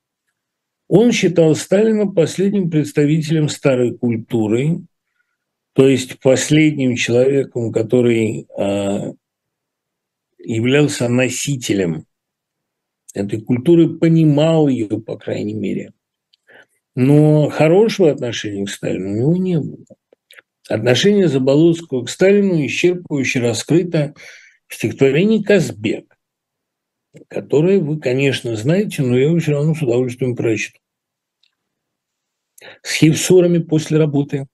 Он считал Сталина последним представителем старой культуры, то есть последним человеком, который э, являлся носителем этой культуры, понимал ее, по крайней мере. Но хорошего отношения к Сталину у него не было. Отношение Заболоцкого к Сталину исчерпывающе раскрыто в стихотворении «Казбек», которое вы, конечно, знаете, но я его все равно с удовольствием прочту. С хевсурами после работы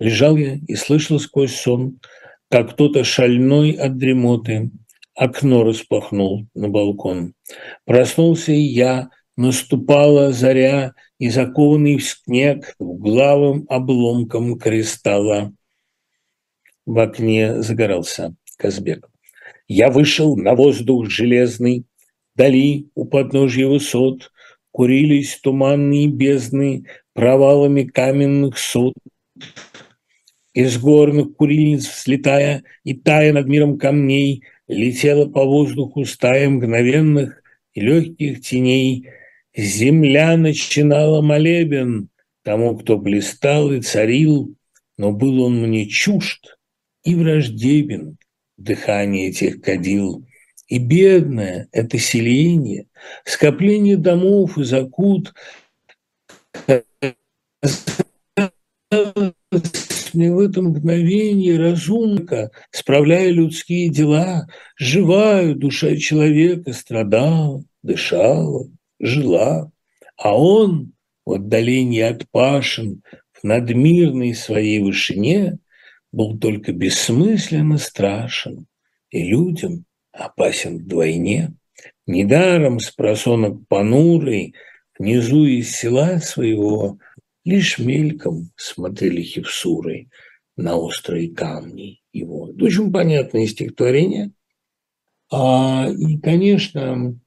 лежал я и слышал сквозь сон, как кто-то шальной от дремоты окно распахнул на балкон. Проснулся и я, наступала заря, и закованный в снег углавым обломком кристалла в окне загорался Казбек. Я вышел на воздух железный, Дали у подножья высот Курились туманные бездны Провалами каменных сот. Из горных курильниц взлетая И тая над миром камней Летела по воздуху стая мгновенных И легких теней – Земля начинала молебен тому, кто блистал и царил, но был он мне чужд и враждебен дыхание этих кадил. И бедное это селение, скопление домов и закут, мне в этом мгновении разумка, справляя людские дела, живая душа человека страдала, дышала, жила, а он в отдалении от пашин в надмирной своей вышине был только бессмысленно страшен и людям опасен вдвойне. Недаром спросонок понурый внизу из села своего лишь мельком смотрели хевсуры на острые камни его. Это очень понятное стихотворение. А, и, конечно,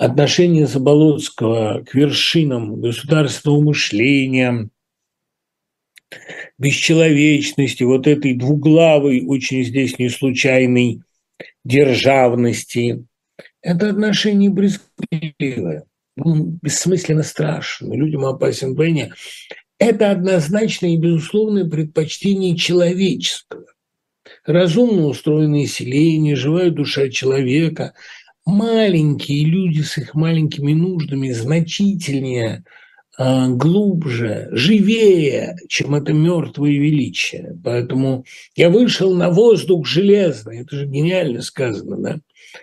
отношение Заболоцкого к вершинам государственного мышления, бесчеловечности, вот этой двуглавой, очень здесь не случайной державности, это отношение брезгливое. Он бессмысленно страшен, людям опасен войне. Это однозначное и безусловное предпочтение человеческого. Разумно устроенное селение, живая душа человека – маленькие люди с их маленькими нуждами значительнее, а, глубже, живее, чем это мертвое величие. Поэтому я вышел на воздух железный. Это же гениально сказано, да?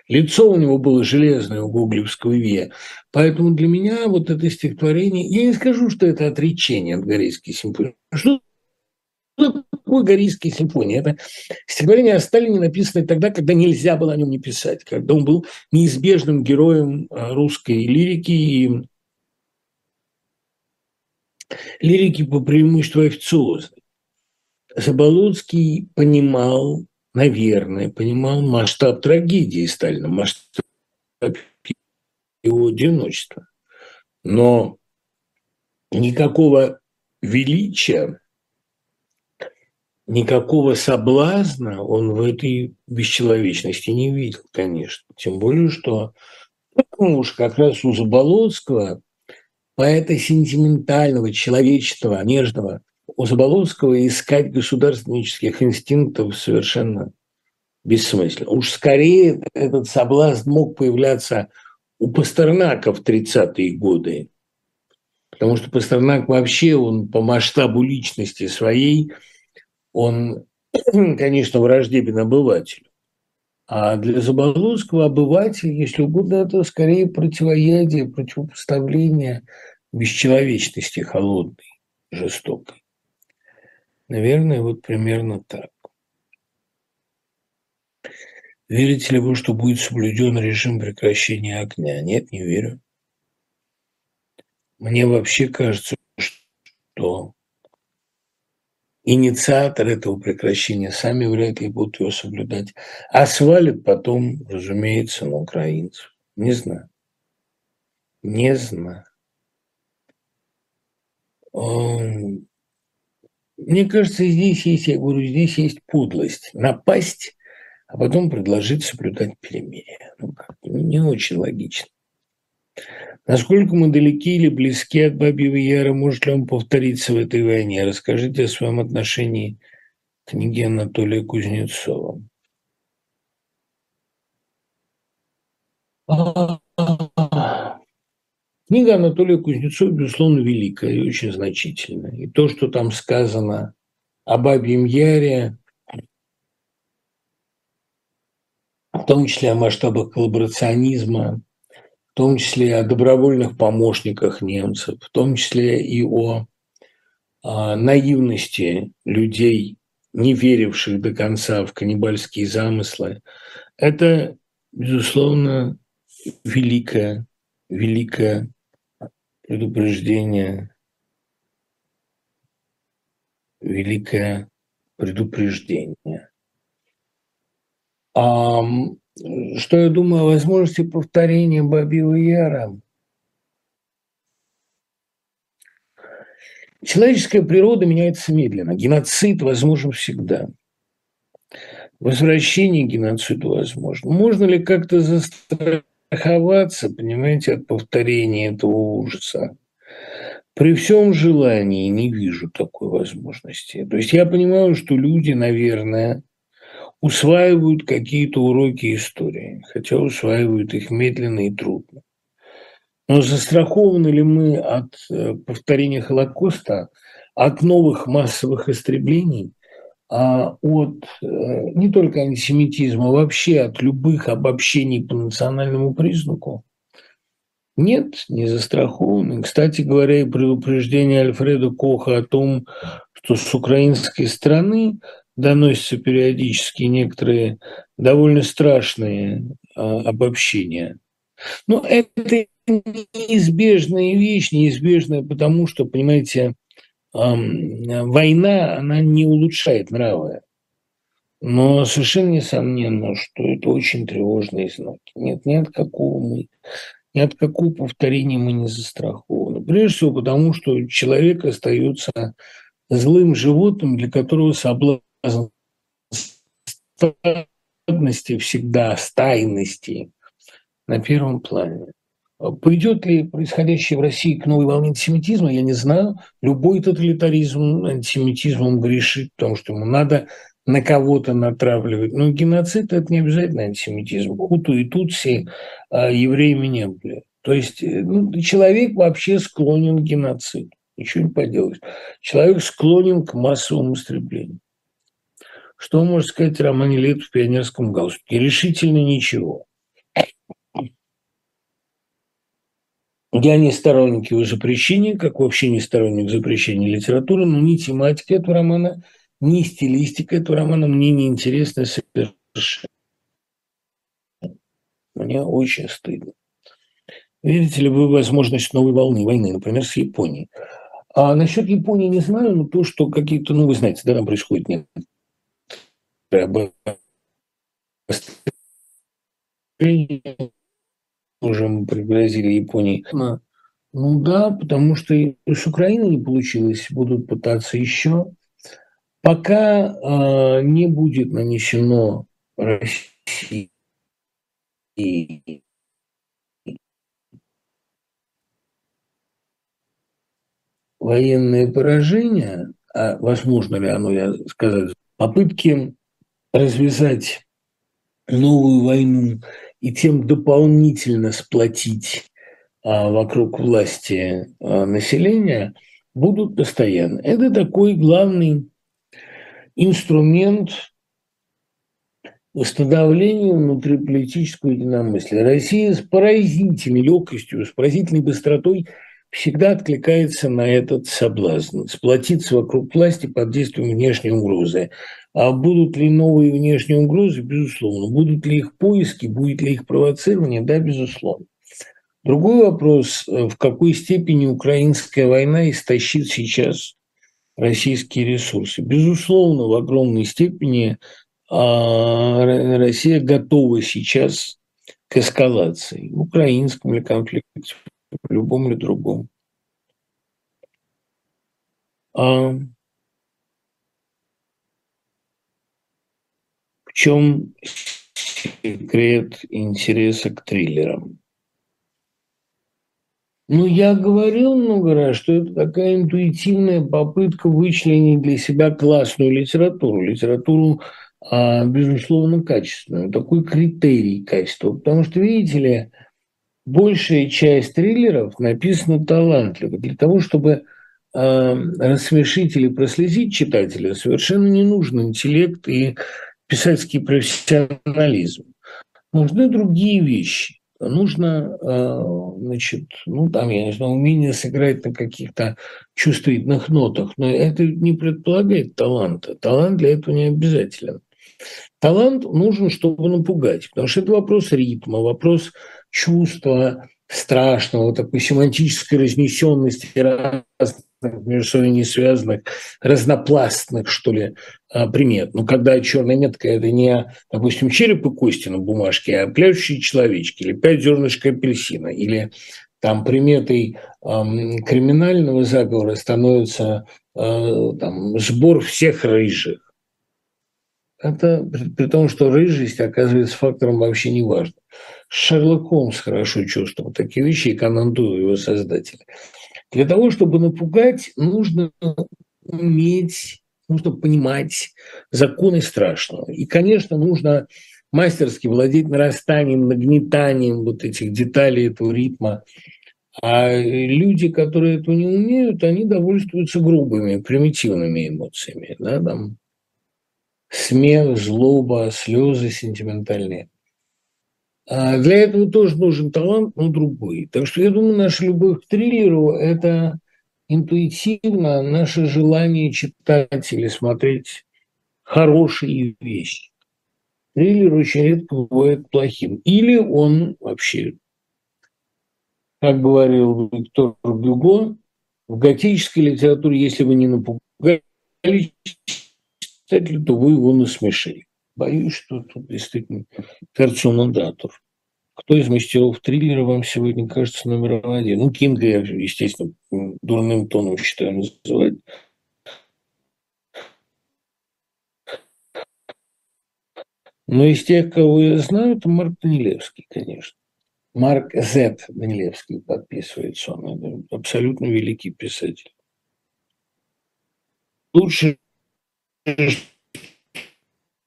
Лицо у него было железное у Гоголевского Вия. Поэтому для меня вот это стихотворение... Я не скажу, что это отречение от Горейской симфонии. Что такое Горийские симфонии? Это стихотворение о Сталине, написанное тогда, когда нельзя было о нем не писать, когда он был неизбежным героем а, русской лирики и лирики по преимуществу официозной. Заболоцкий понимал, наверное, понимал масштаб трагедии Сталина, масштаб его одиночества. Но никакого величия никакого соблазна он в этой бесчеловечности не видел, конечно. Тем более, что ну, уж как раз у Заболоцкого, поэта сентиментального, человечного, нежного, у Заболоцкого искать государственнических инстинктов совершенно бессмысленно. Уж скорее этот соблазн мог появляться у Пастернака в 30-е годы, потому что Пастернак вообще, он по масштабу личности своей – он, конечно, враждебен обывателю. А для Заболоцкого обыватель, если угодно, это скорее противоядие, противопоставление бесчеловечности холодной, жестокой. Наверное, вот примерно так. Верите ли вы, что будет соблюден режим прекращения огня? Нет, не верю. Мне вообще кажется, что инициатор этого прекращения сами вряд ли будут его соблюдать. А свалят потом, разумеется, на украинцев. Не знаю. Не знаю. Мне кажется, здесь есть, я говорю, здесь есть подлость. Напасть, а потом предложить соблюдать перемирие. Ну, как не очень логично. Насколько мы далеки или близки от Бабьего Яра? Может ли он повториться в этой войне? Расскажите о своем отношении к книге Анатолия Кузнецова. Книга Анатолия Кузнецова, безусловно, великая и очень значительная. И то, что там сказано о Бабьем Яре, в том числе о масштабах коллаборационизма, в том числе о добровольных помощниках немцев, в том числе и о, о наивности людей, не веривших до конца в каннибальские замыслы. Это, безусловно, великое, великое предупреждение, великое предупреждение. А что я думаю о возможности повторения Бабила Яра. Человеческая природа меняется медленно. Геноцид возможен всегда. Возвращение геноциду возможно. Можно ли как-то застраховаться, понимаете, от повторения этого ужаса? При всем желании не вижу такой возможности. То есть я понимаю, что люди, наверное, усваивают какие-то уроки истории, хотя усваивают их медленно и трудно. Но застрахованы ли мы от э, повторения Холокоста, от новых массовых истреблений, а от э, не только антисемитизма, а вообще от любых обобщений по национальному признаку? Нет, не застрахованы. Кстати говоря, и предупреждение Альфреда Коха о том, что с украинской стороны доносятся периодически некоторые довольно страшные а, обобщения. Но это неизбежная вещь, неизбежная потому, что, понимаете, война, она не улучшает нравы. Но совершенно несомненно, что это очень тревожные знаки. Нет, ни от какого мы, ни от какого повторения мы не застрахованы. Прежде всего потому, что человек остается злым животным, для которого соблазн стадности всегда, стайности на первом плане. Пойдет ли происходящее в России к новой волне антисемитизма, я не знаю. Любой тоталитаризм антисемитизмом грешит, потому что ему надо на кого-то натравливать. Но геноцид – это не обязательно антисемитизм. Хуту и Тутси а евреями не были. То есть э, ну, человек вообще склонен к геноциду. Ничего не поделаешь. Человек склонен к массовому истреблению. Что может сказать о Романе Лет в пионерском галстуке? Решительно ничего. Я не сторонник его запрещения, как вообще не сторонник запрещения литературы, но ни тематика этого романа, ни стилистика этого романа мне не интересны совершенно. Мне очень стыдно. Видите ли вы возможность новой волны войны, например, с Японией? А насчет Японии не знаю, но то, что какие-то, ну, вы знаете, да, там происходит нет. Уже мы пригрозили Японии. Ну да, потому что с Украиной не получилось, будут пытаться еще. Пока э, не будет нанесено России военное поражение, а возможно ли оно, я сказать, попытки развязать новую войну и тем дополнительно сплотить а, вокруг власти а, населения будут постоянно. Это такой главный инструмент восстановления внутриполитического единомыслия. Россия с поразительной легкостью, с поразительной быстротой всегда откликается на этот соблазн, сплотиться вокруг власти под действием внешней угрозы. А будут ли новые внешние угрозы? Безусловно. Будут ли их поиски, будет ли их провоцирование? Да, безусловно. Другой вопрос, в какой степени украинская война истощит сейчас российские ресурсы. Безусловно, в огромной степени а, Россия готова сейчас к эскалации в украинском ли конфликте, в любом или другом. А в чем секрет интереса к триллерам? Ну, я говорил много раз, что это такая интуитивная попытка вычленить для себя классную литературу, литературу, а, безусловно, качественную, такой критерий качества. Потому что, видите ли, большая часть триллеров написана талантливо. Для того, чтобы э, рассмешить или прослезить читателя, совершенно не нужен интеллект и писательский профессионализм. Нужны другие вещи. Нужно, э, значит, ну, там, я не знаю, умение сыграть на каких-то чувствительных нотах, но это не предполагает таланта. Талант для этого не обязателен. Талант нужен, чтобы напугать, потому что это вопрос ритма, вопрос чувства страшного, такой семантической разнесенности разных между собой не связанных, разнопластных, что ли, а, примет. Но когда черная метка – это не, допустим, череп и кости на бумажке, а пляшущие человечки или пять зернышек апельсина, или там приметой эм, криминального заговора становится э, там, сбор всех рыжих. Это при, при том, что рыжесть оказывается фактором вообще неважным. Шерлок Холмс хорошо чувствовал такие вещи, и Конан его создатель. Для того, чтобы напугать, нужно уметь, нужно понимать законы страшного. И, конечно, нужно мастерски владеть нарастанием, нагнетанием вот этих деталей этого ритма. А люди, которые этого не умеют, они довольствуются грубыми, примитивными эмоциями. Да, там смех, злоба, слезы сентиментальные. А для этого тоже нужен талант, но другой. Так что я думаю, наша любовь к триллеру – это интуитивно наше желание читать или смотреть хорошие вещи. Триллер очень редко бывает плохим. Или он вообще, как говорил Виктор Гюго, в готической литературе, если вы не напугали читателя, то вы его насмешили. Боюсь, что тут действительно терциум датур. Кто из мастеров триллера вам сегодня кажется номером один? Ну, Кинга я, естественно, дурным тоном считаю называть. Но из тех, кого я знаю, это Марк Данилевский, конечно. Марк З. Данилевский подписывается. Он абсолютно великий писатель. Лучше,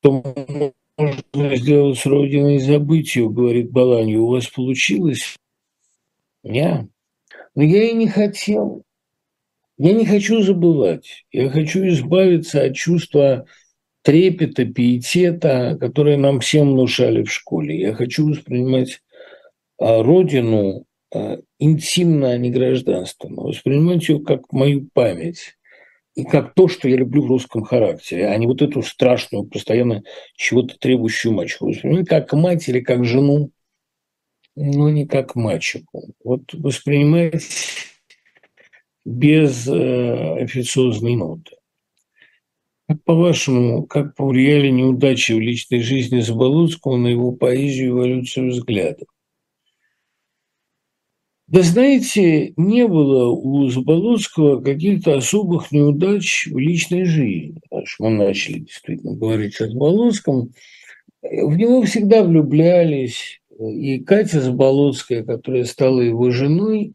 что можно сделать с Родиной забытию, говорит Баланью. У вас получилось? Я. Но я и не хотел. Я не хочу забывать. Я хочу избавиться от чувства трепета, пиетета, которые нам всем внушали в школе. Я хочу воспринимать а, Родину а, интимно, а не гражданственно, воспринимать ее как мою память и как то, что я люблю в русском характере, а не вот эту страшную, постоянно чего-то требующую мачеху. Воспринимать как мать или как жену, но не как мачеху. Вот воспринимать без э, официозной ноты. Как по-вашему, как повлияли неудачи в личной жизни Заболоцкого на его поэзию и эволюцию взглядов? Да знаете, не было у Заболоцкого каких-то особых неудач в личной жизни. Аж мы начали действительно говорить о Заболоцком. В него всегда влюблялись. И Катя Заболоцкая, которая стала его женой,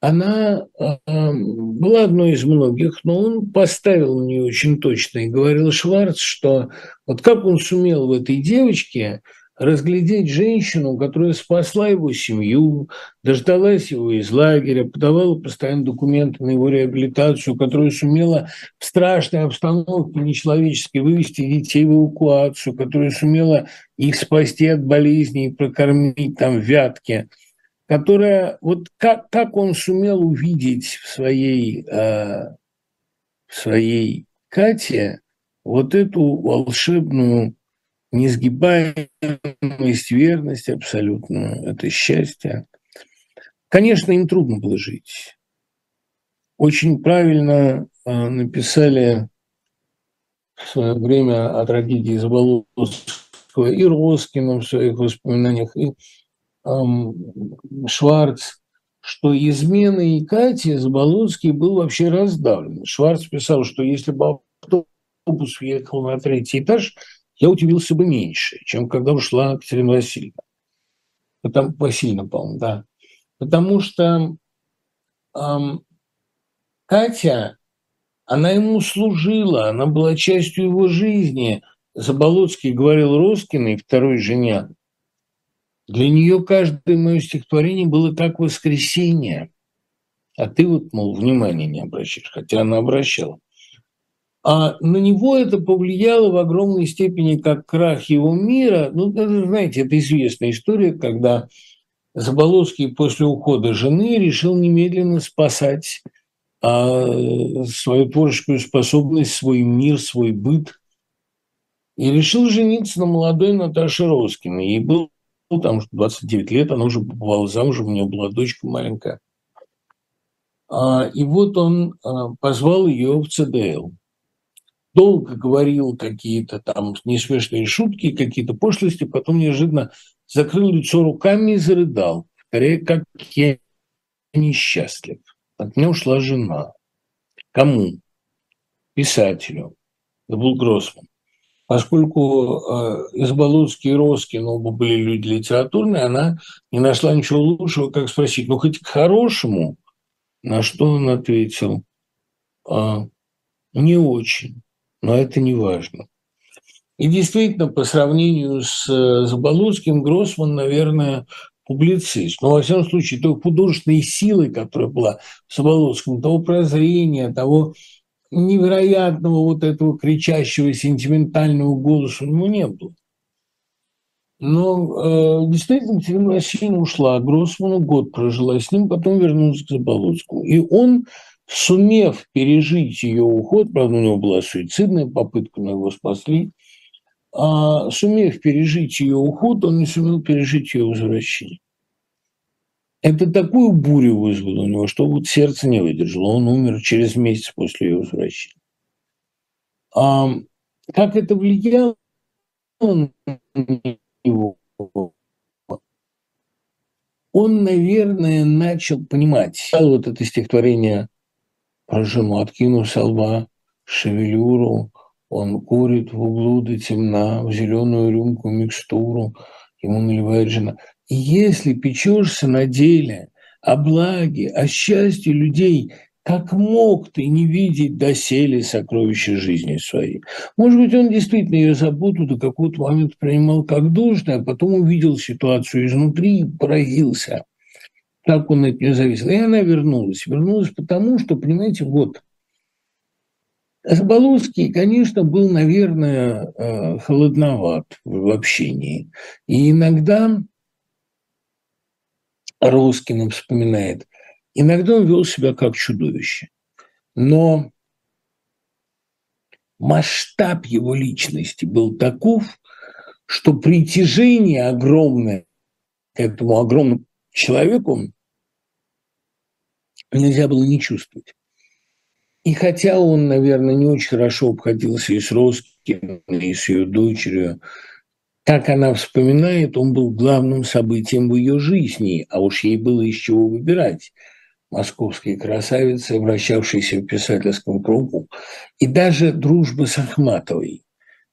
она э, была одной из многих, но он поставил на нее очень точно и говорил Шварц, что вот как он сумел в этой девочке – разглядеть женщину, которая спасла его семью, дождалась его из лагеря, подавала постоянно документы на его реабилитацию, которая сумела в страшной обстановке нечеловеческой вывести детей в эвакуацию, которая сумела их спасти от болезней, прокормить там вятки, которая вот как, как он сумел увидеть в своей, э, в своей Кате вот эту волшебную несгибаемость, верность абсолютно, это счастье. Конечно, им трудно было жить. Очень правильно а, написали в свое время о трагедии Заболоцкого и Роскина в своих воспоминаниях, и эм, Шварц, что измены и Кати Заболоцкий был вообще раздавлен. Шварц писал, что если бы автобус въехал на третий этаж – я удивился бы меньше, чем когда ушла Катерина Васильевна. Потому, Васильевна, по-моему, да. Потому что эм, Катя, она ему служила, она была частью его жизни. Заболоцкий говорил Роскиной, второй жене, для нее каждое мое стихотворение было как воскресенье. А ты вот, мол, внимания не обращаешь, хотя она обращала. А на него это повлияло в огромной степени как крах его мира. Ну, это, знаете, это известная история, когда Заболоцкий после ухода жены решил немедленно спасать а, свою творческую способность, свой мир, свой быт. И решил жениться на молодой Наташе Роскиной. Ей было там 29 лет, она уже побывала замужем, у нее была дочка маленькая. А, и вот он а, позвал ее в ЦДЛ долго говорил какие-то там несмешные шутки, какие-то пошлости, потом неожиданно закрыл лицо руками и зарыдал, скорее, как я несчастлив. От меня ушла жена. Кому? Писателю. Это был Гроссман. Поскольку э, Изболоцкий и Роскин оба были люди литературные, она не нашла ничего лучшего, как спросить, ну хоть к хорошему, на что он ответил, э, не очень но это не важно. И действительно, по сравнению с э, Заболоцким, Гроссман, наверное, публицист. Но, во всяком случае, той художественной силы, которая была в Заболоцком, того прозрения, того невероятного вот этого кричащего сентиментального голоса у него не было. Но э, действительно, Екатерина Васильевна ушла, Гроссману год прожила с ним, потом вернулась к Заболоцкому. И он, сумев пережить ее уход, правда, у него была суицидная попытка, но его спасли, а сумев пережить ее уход, он не сумел пережить ее возвращение. Это такую бурю вызвало у него, что вот сердце не выдержало. Он умер через месяц после ее возвращения. А как это влияло на него? Он, наверное, начал понимать. Вот это стихотворение откинув со лба шевелюру, он курит в углу до темна, в зеленую рюмку микстуру, ему наливает жена. И если печешься на деле о благе, о счастье людей, как мог ты не видеть доселе сокровища жизни своей? Может быть, он действительно ее заботу до какого-то момента принимал как должное, а потом увидел ситуацию изнутри и поразился, как он от нее зависел. И она вернулась. Вернулась потому, что, понимаете, вот, Заболоцкий, конечно, был, наверное, э, холодноват в общении. И иногда Роскин вспоминает, иногда он вел себя как чудовище. Но масштаб его личности был таков, что притяжение огромное к этому огромному человеку нельзя было не чувствовать. И хотя он, наверное, не очень хорошо обходился и с Роскиным, и с ее дочерью, как она вспоминает, он был главным событием в ее жизни, а уж ей было из чего выбирать. Московские красавицы, вращавшиеся в писательском кругу, и даже дружба с Ахматовой.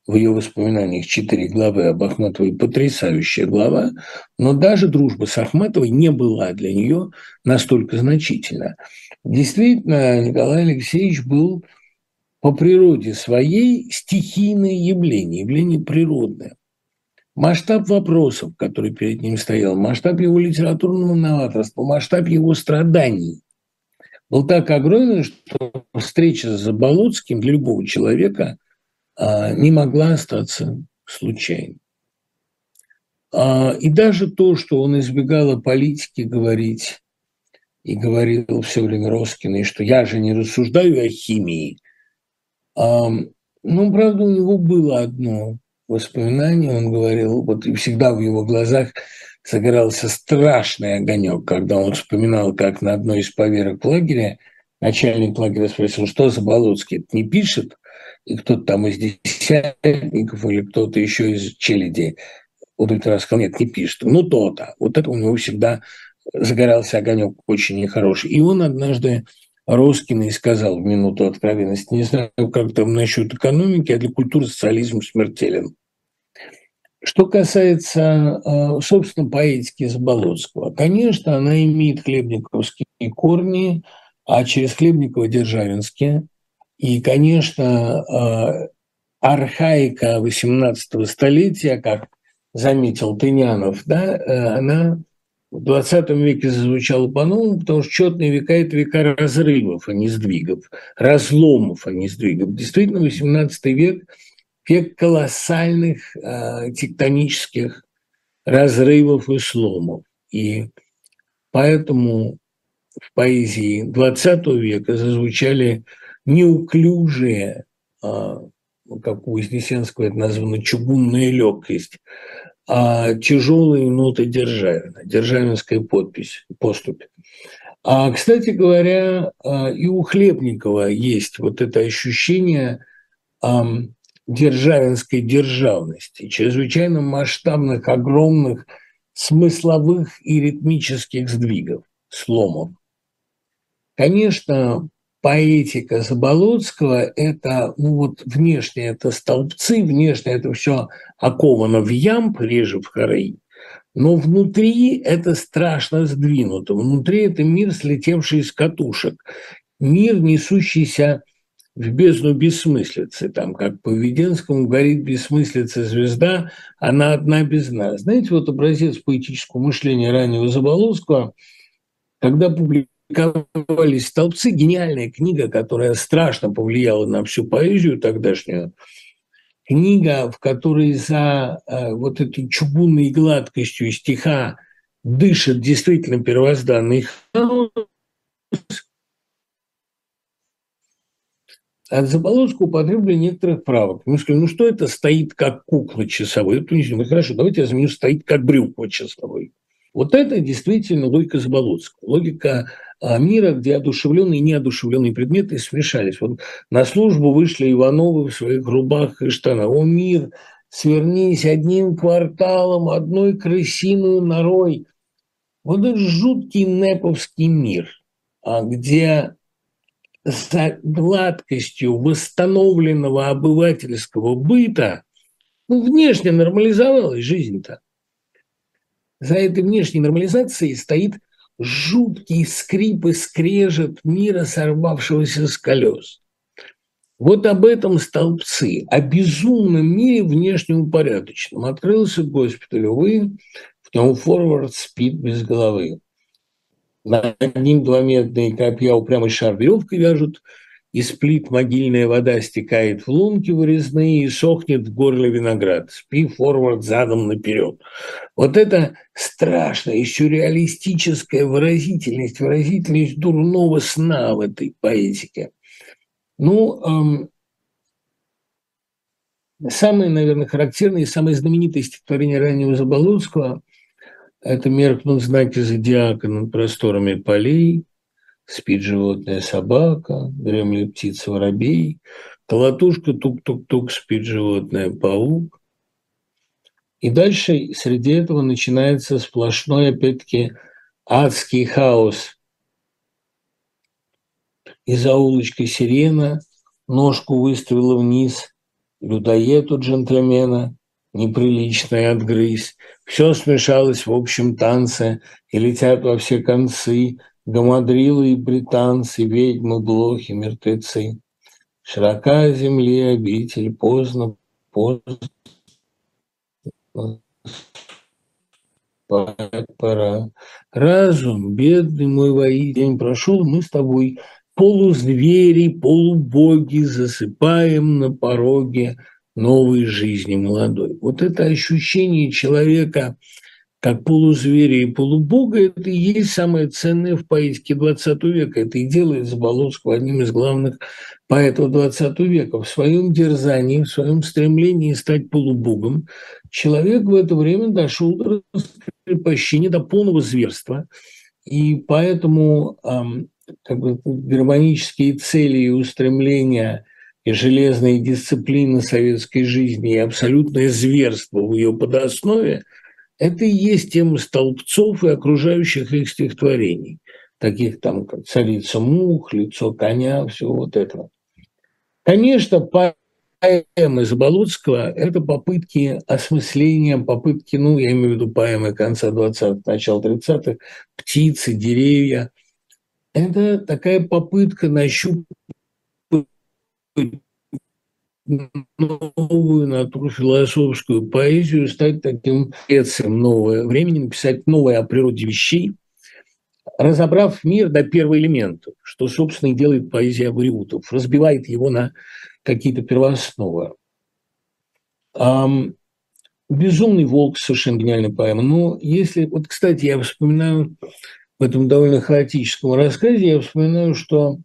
В ее воспоминаниях четыре главы об Ахматовой потрясающая глава, но даже дружба с Ахматовой не была для нее настолько значительна. Действительно, Николай Алексеевич был по природе своей стихийное явление, явление природное. Масштаб вопросов, который перед ним стоял, масштаб его литературного новаторства, масштаб его страданий был так огромен, что встреча с Заболоцким для любого человека не могла остаться случайной. А, и даже то, что он избегал о политике говорить, и говорил все время Роскин, что я же не рассуждаю о химии. А, ну, правда, у него было одно воспоминание, он говорил, вот и всегда в его глазах загорался страшный огонек, когда он вспоминал, как на одной из поверок лагеря начальник лагеря спросил, что за Болоцкий не пишет, и кто-то там из десятников или кто-то еще из челяди удовлетворенно сказал, нет, не пишет. Ну, то-то. Вот это у него всегда загорался огонек очень нехороший. И он однажды Роскина и сказал в минуту откровенности, не знаю, как там насчет экономики, а для культуры социализм смертелен. Что касается, э, собственно, поэтики Заболоцкого, конечно, она имеет хлебниковские корни, а через Хлебникова – державинские. И, конечно, э, архаика XVIII столетия, как заметил Тынянов, да, э, она в 20 веке зазвучало по-новому, потому что четные века – это века разрывов, а не сдвигов, разломов, а не сдвигов. Действительно, 18 век – век колоссальных э, тектонических разрывов и сломов. И поэтому в поэзии 20 века зазвучали неуклюжие, э, как у Вознесенского это названо, чугунная легкость, а тяжелые ноты Державина, державинская подпись, поступь. А, кстати говоря, а, и у Хлебникова есть вот это ощущение державинской державности, чрезвычайно масштабных, огромных смысловых и ритмических сдвигов, сломов. Конечно, поэтика Заболоцкого – это, ну вот внешне это столбцы, внешне это все оковано в ямб, реже в хорей, но внутри это страшно сдвинуто. Внутри это мир, слетевший из катушек, мир, несущийся в бездну бессмыслицы. Там, как по Введенскому говорит бессмыслица звезда, она одна без нас. Знаете, вот образец поэтического мышления раннего Заболоцкого, когда публика публиковались «Столбцы» – гениальная книга, которая страшно повлияла на всю поэзию тогдашнюю. книга, в которой за э, вот этой чугунной гладкостью стиха дышит действительно первозданный хаос, от Заболоцкого употребили некоторых правок. Мы сказали, ну что это стоит как кукла часовой? Это не хорошо, давайте я заменю стоит как брюква часовой. Вот это действительно логика Заболоцкого. Логика а, мира, где одушевленные и неодушевленные предметы смешались. Вот на службу вышли Ивановы в своих рубах и штанах. О, мир, свернись одним кварталом, одной крысиную норой. Вот это жуткий неповский мир, а, где за гладкостью восстановленного обывательского быта ну, внешне нормализовалась жизнь-то. За этой внешней нормализацией стоит жуткий скрип и скрежет мира, сорвавшегося с колес. Вот об этом столбцы, о безумном мире внешнем упорядоченном. Открылся госпиталь, увы, в нем форвард спит без головы. Над ним два медные копья упрямый шар веревкой вяжут, из плит могильная вода стекает в лунки вырезные и сохнет в горле виноград. Спи форвард задом наперед. Вот это страшная и сюрреалистическая выразительность, выразительность дурного сна в этой поэтике. Ну, эм, самое, наверное, характерное и самое знаменитое стихотворение раннего Заболоцкого это меркнут знаки зодиака над просторами полей, спит животное собака, дремлет птица воробей, колотушка тук-тук-тук, спит животное паук. И дальше среди этого начинается сплошной, опять-таки, адский хаос. И за улочкой сирена ножку выставила вниз, людоед у джентльмена неприличное отгрызть. Все смешалось в общем танце, и летят во все концы гамадрилы и британцы, ведьмы, блохи, мертвецы. Широка земли обитель, поздно, поздно. Пора. Разум, бедный мой воитель, прошел, мы с тобой полузвери, полубоги засыпаем на пороге новой жизни молодой. Вот это ощущение человека как полузверя и полубога, это и есть самое ценное в поэтике XX века. Это и делает Заболоцкого одним из главных поэтов XX века. В своем дерзании, в своем стремлении стать полубогом, человек в это время дошел до раскрепощения, до полного зверства. И поэтому как бы, гармонические цели и устремления – и железная дисциплина советской жизни, и абсолютное зверство в ее подоснове, это и есть тема столбцов и окружающих их стихотворений, таких там, как «Царица мух», «Лицо коня», все вот это. Конечно, поэмы Заболоцкого – это попытки осмысления, попытки, ну, я имею в виду поэмы конца 20-х, начала 30-х, «Птицы», «Деревья». Это такая попытка нащупать новую натуру философскую поэзию, стать таким специем нового времени, написать новое о природе вещей, разобрав мир до первого элемента, что, собственно, и делает поэзия Абуриутов, разбивает его на какие-то первоосновы. «Безумный волк» – совершенно гениальная поэма. Но если... Вот, кстати, я вспоминаю в этом довольно хаотическом рассказе, я вспоминаю, что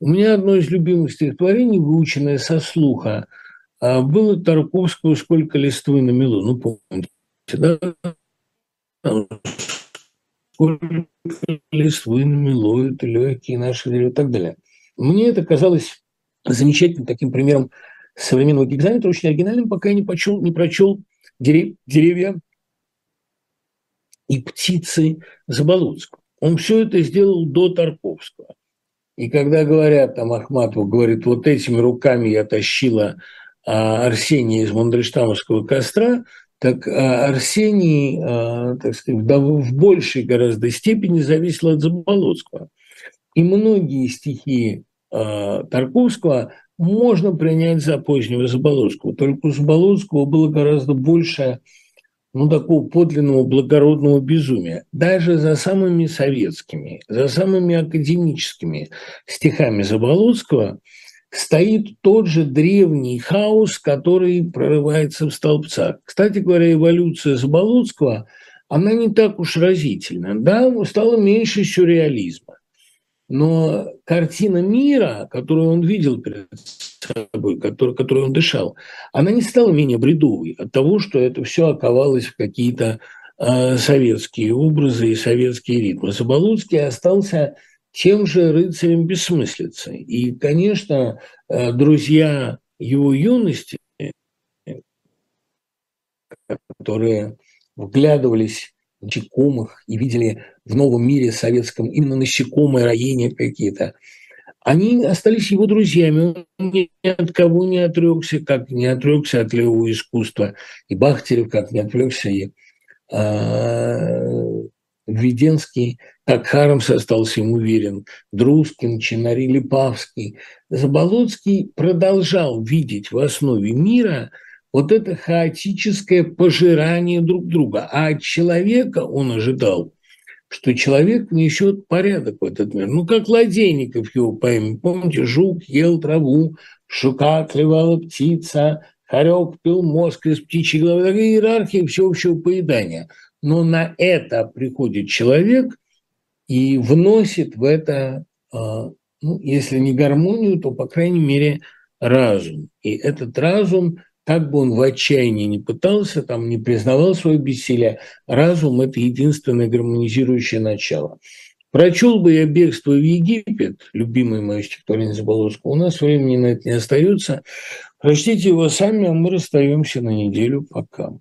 у меня одно из любимых стихотворений, выученное со слуха, а, было Тарковского «Сколько листвы намело». Ну, помните, да? Сколько листвы намело, это легкие наши деревья и так далее. Мне это казалось замечательным таким примером современного гигзаметра, очень оригинальным, пока я не, почел, не прочел деревья и птицы Заболоцкого. Он все это сделал до Тарковского. И когда говорят, там Ахматов говорит, вот этими руками я тащила а, Арсения из Мандельштамовского костра, так а, Арсений, а, так сказать, в большей гораздо степени зависел от Заболоцкого. И многие стихи Тарковского можно принять за позднего Заболоцкого. Только у Заболоцкого было гораздо больше ну, такого подлинного благородного безумия. Даже за самыми советскими, за самыми академическими стихами Заболоцкого стоит тот же древний хаос, который прорывается в столбцах. Кстати говоря, эволюция Заболоцкого, она не так уж разительна. Да, стало меньше сюрреализма. Но картина мира, которую он видел перед собой, который, которой он дышал, она не стала менее бредовой от того, что это все оковалось в какие-то э, советские образы и советские ритмы. Заболоцкий остался тем же рыцарем бессмыслицы. И, конечно, э, друзья его юности, которые вглядывались в насекомых и видели в новом мире советском именно насекомые, роения какие-то, они остались его друзьями. Он ни от кого не отрекся, как не отрекся от левого искусства. И Бахтерев, как не отрекся и э, Введенский, как Хармс остался ему верен, Друскин, Чинари Липавский. Заболоцкий продолжал видеть в основе мира вот это хаотическое пожирание друг друга. А от человека он ожидал, что человек внесет порядок в этот мир. Ну, как Ладейников его поэме. Помните, жук ел траву, шука клевала птица, хорек пил мозг из птичьей головы. Такая иерархия всеобщего поедания – но на это приходит человек и вносит в это, а, ну, если не гармонию, то, по крайней мере, разум. И этот разум, как бы он в отчаянии не пытался, там, не признавал свое бессилие, разум – это единственное гармонизирующее начало. Прочел бы я «Бегство в Египет», любимое мое стихотворение Заболоцкого, у нас времени на это не остается. Прочтите его сами, а мы расстаемся на неделю. Пока.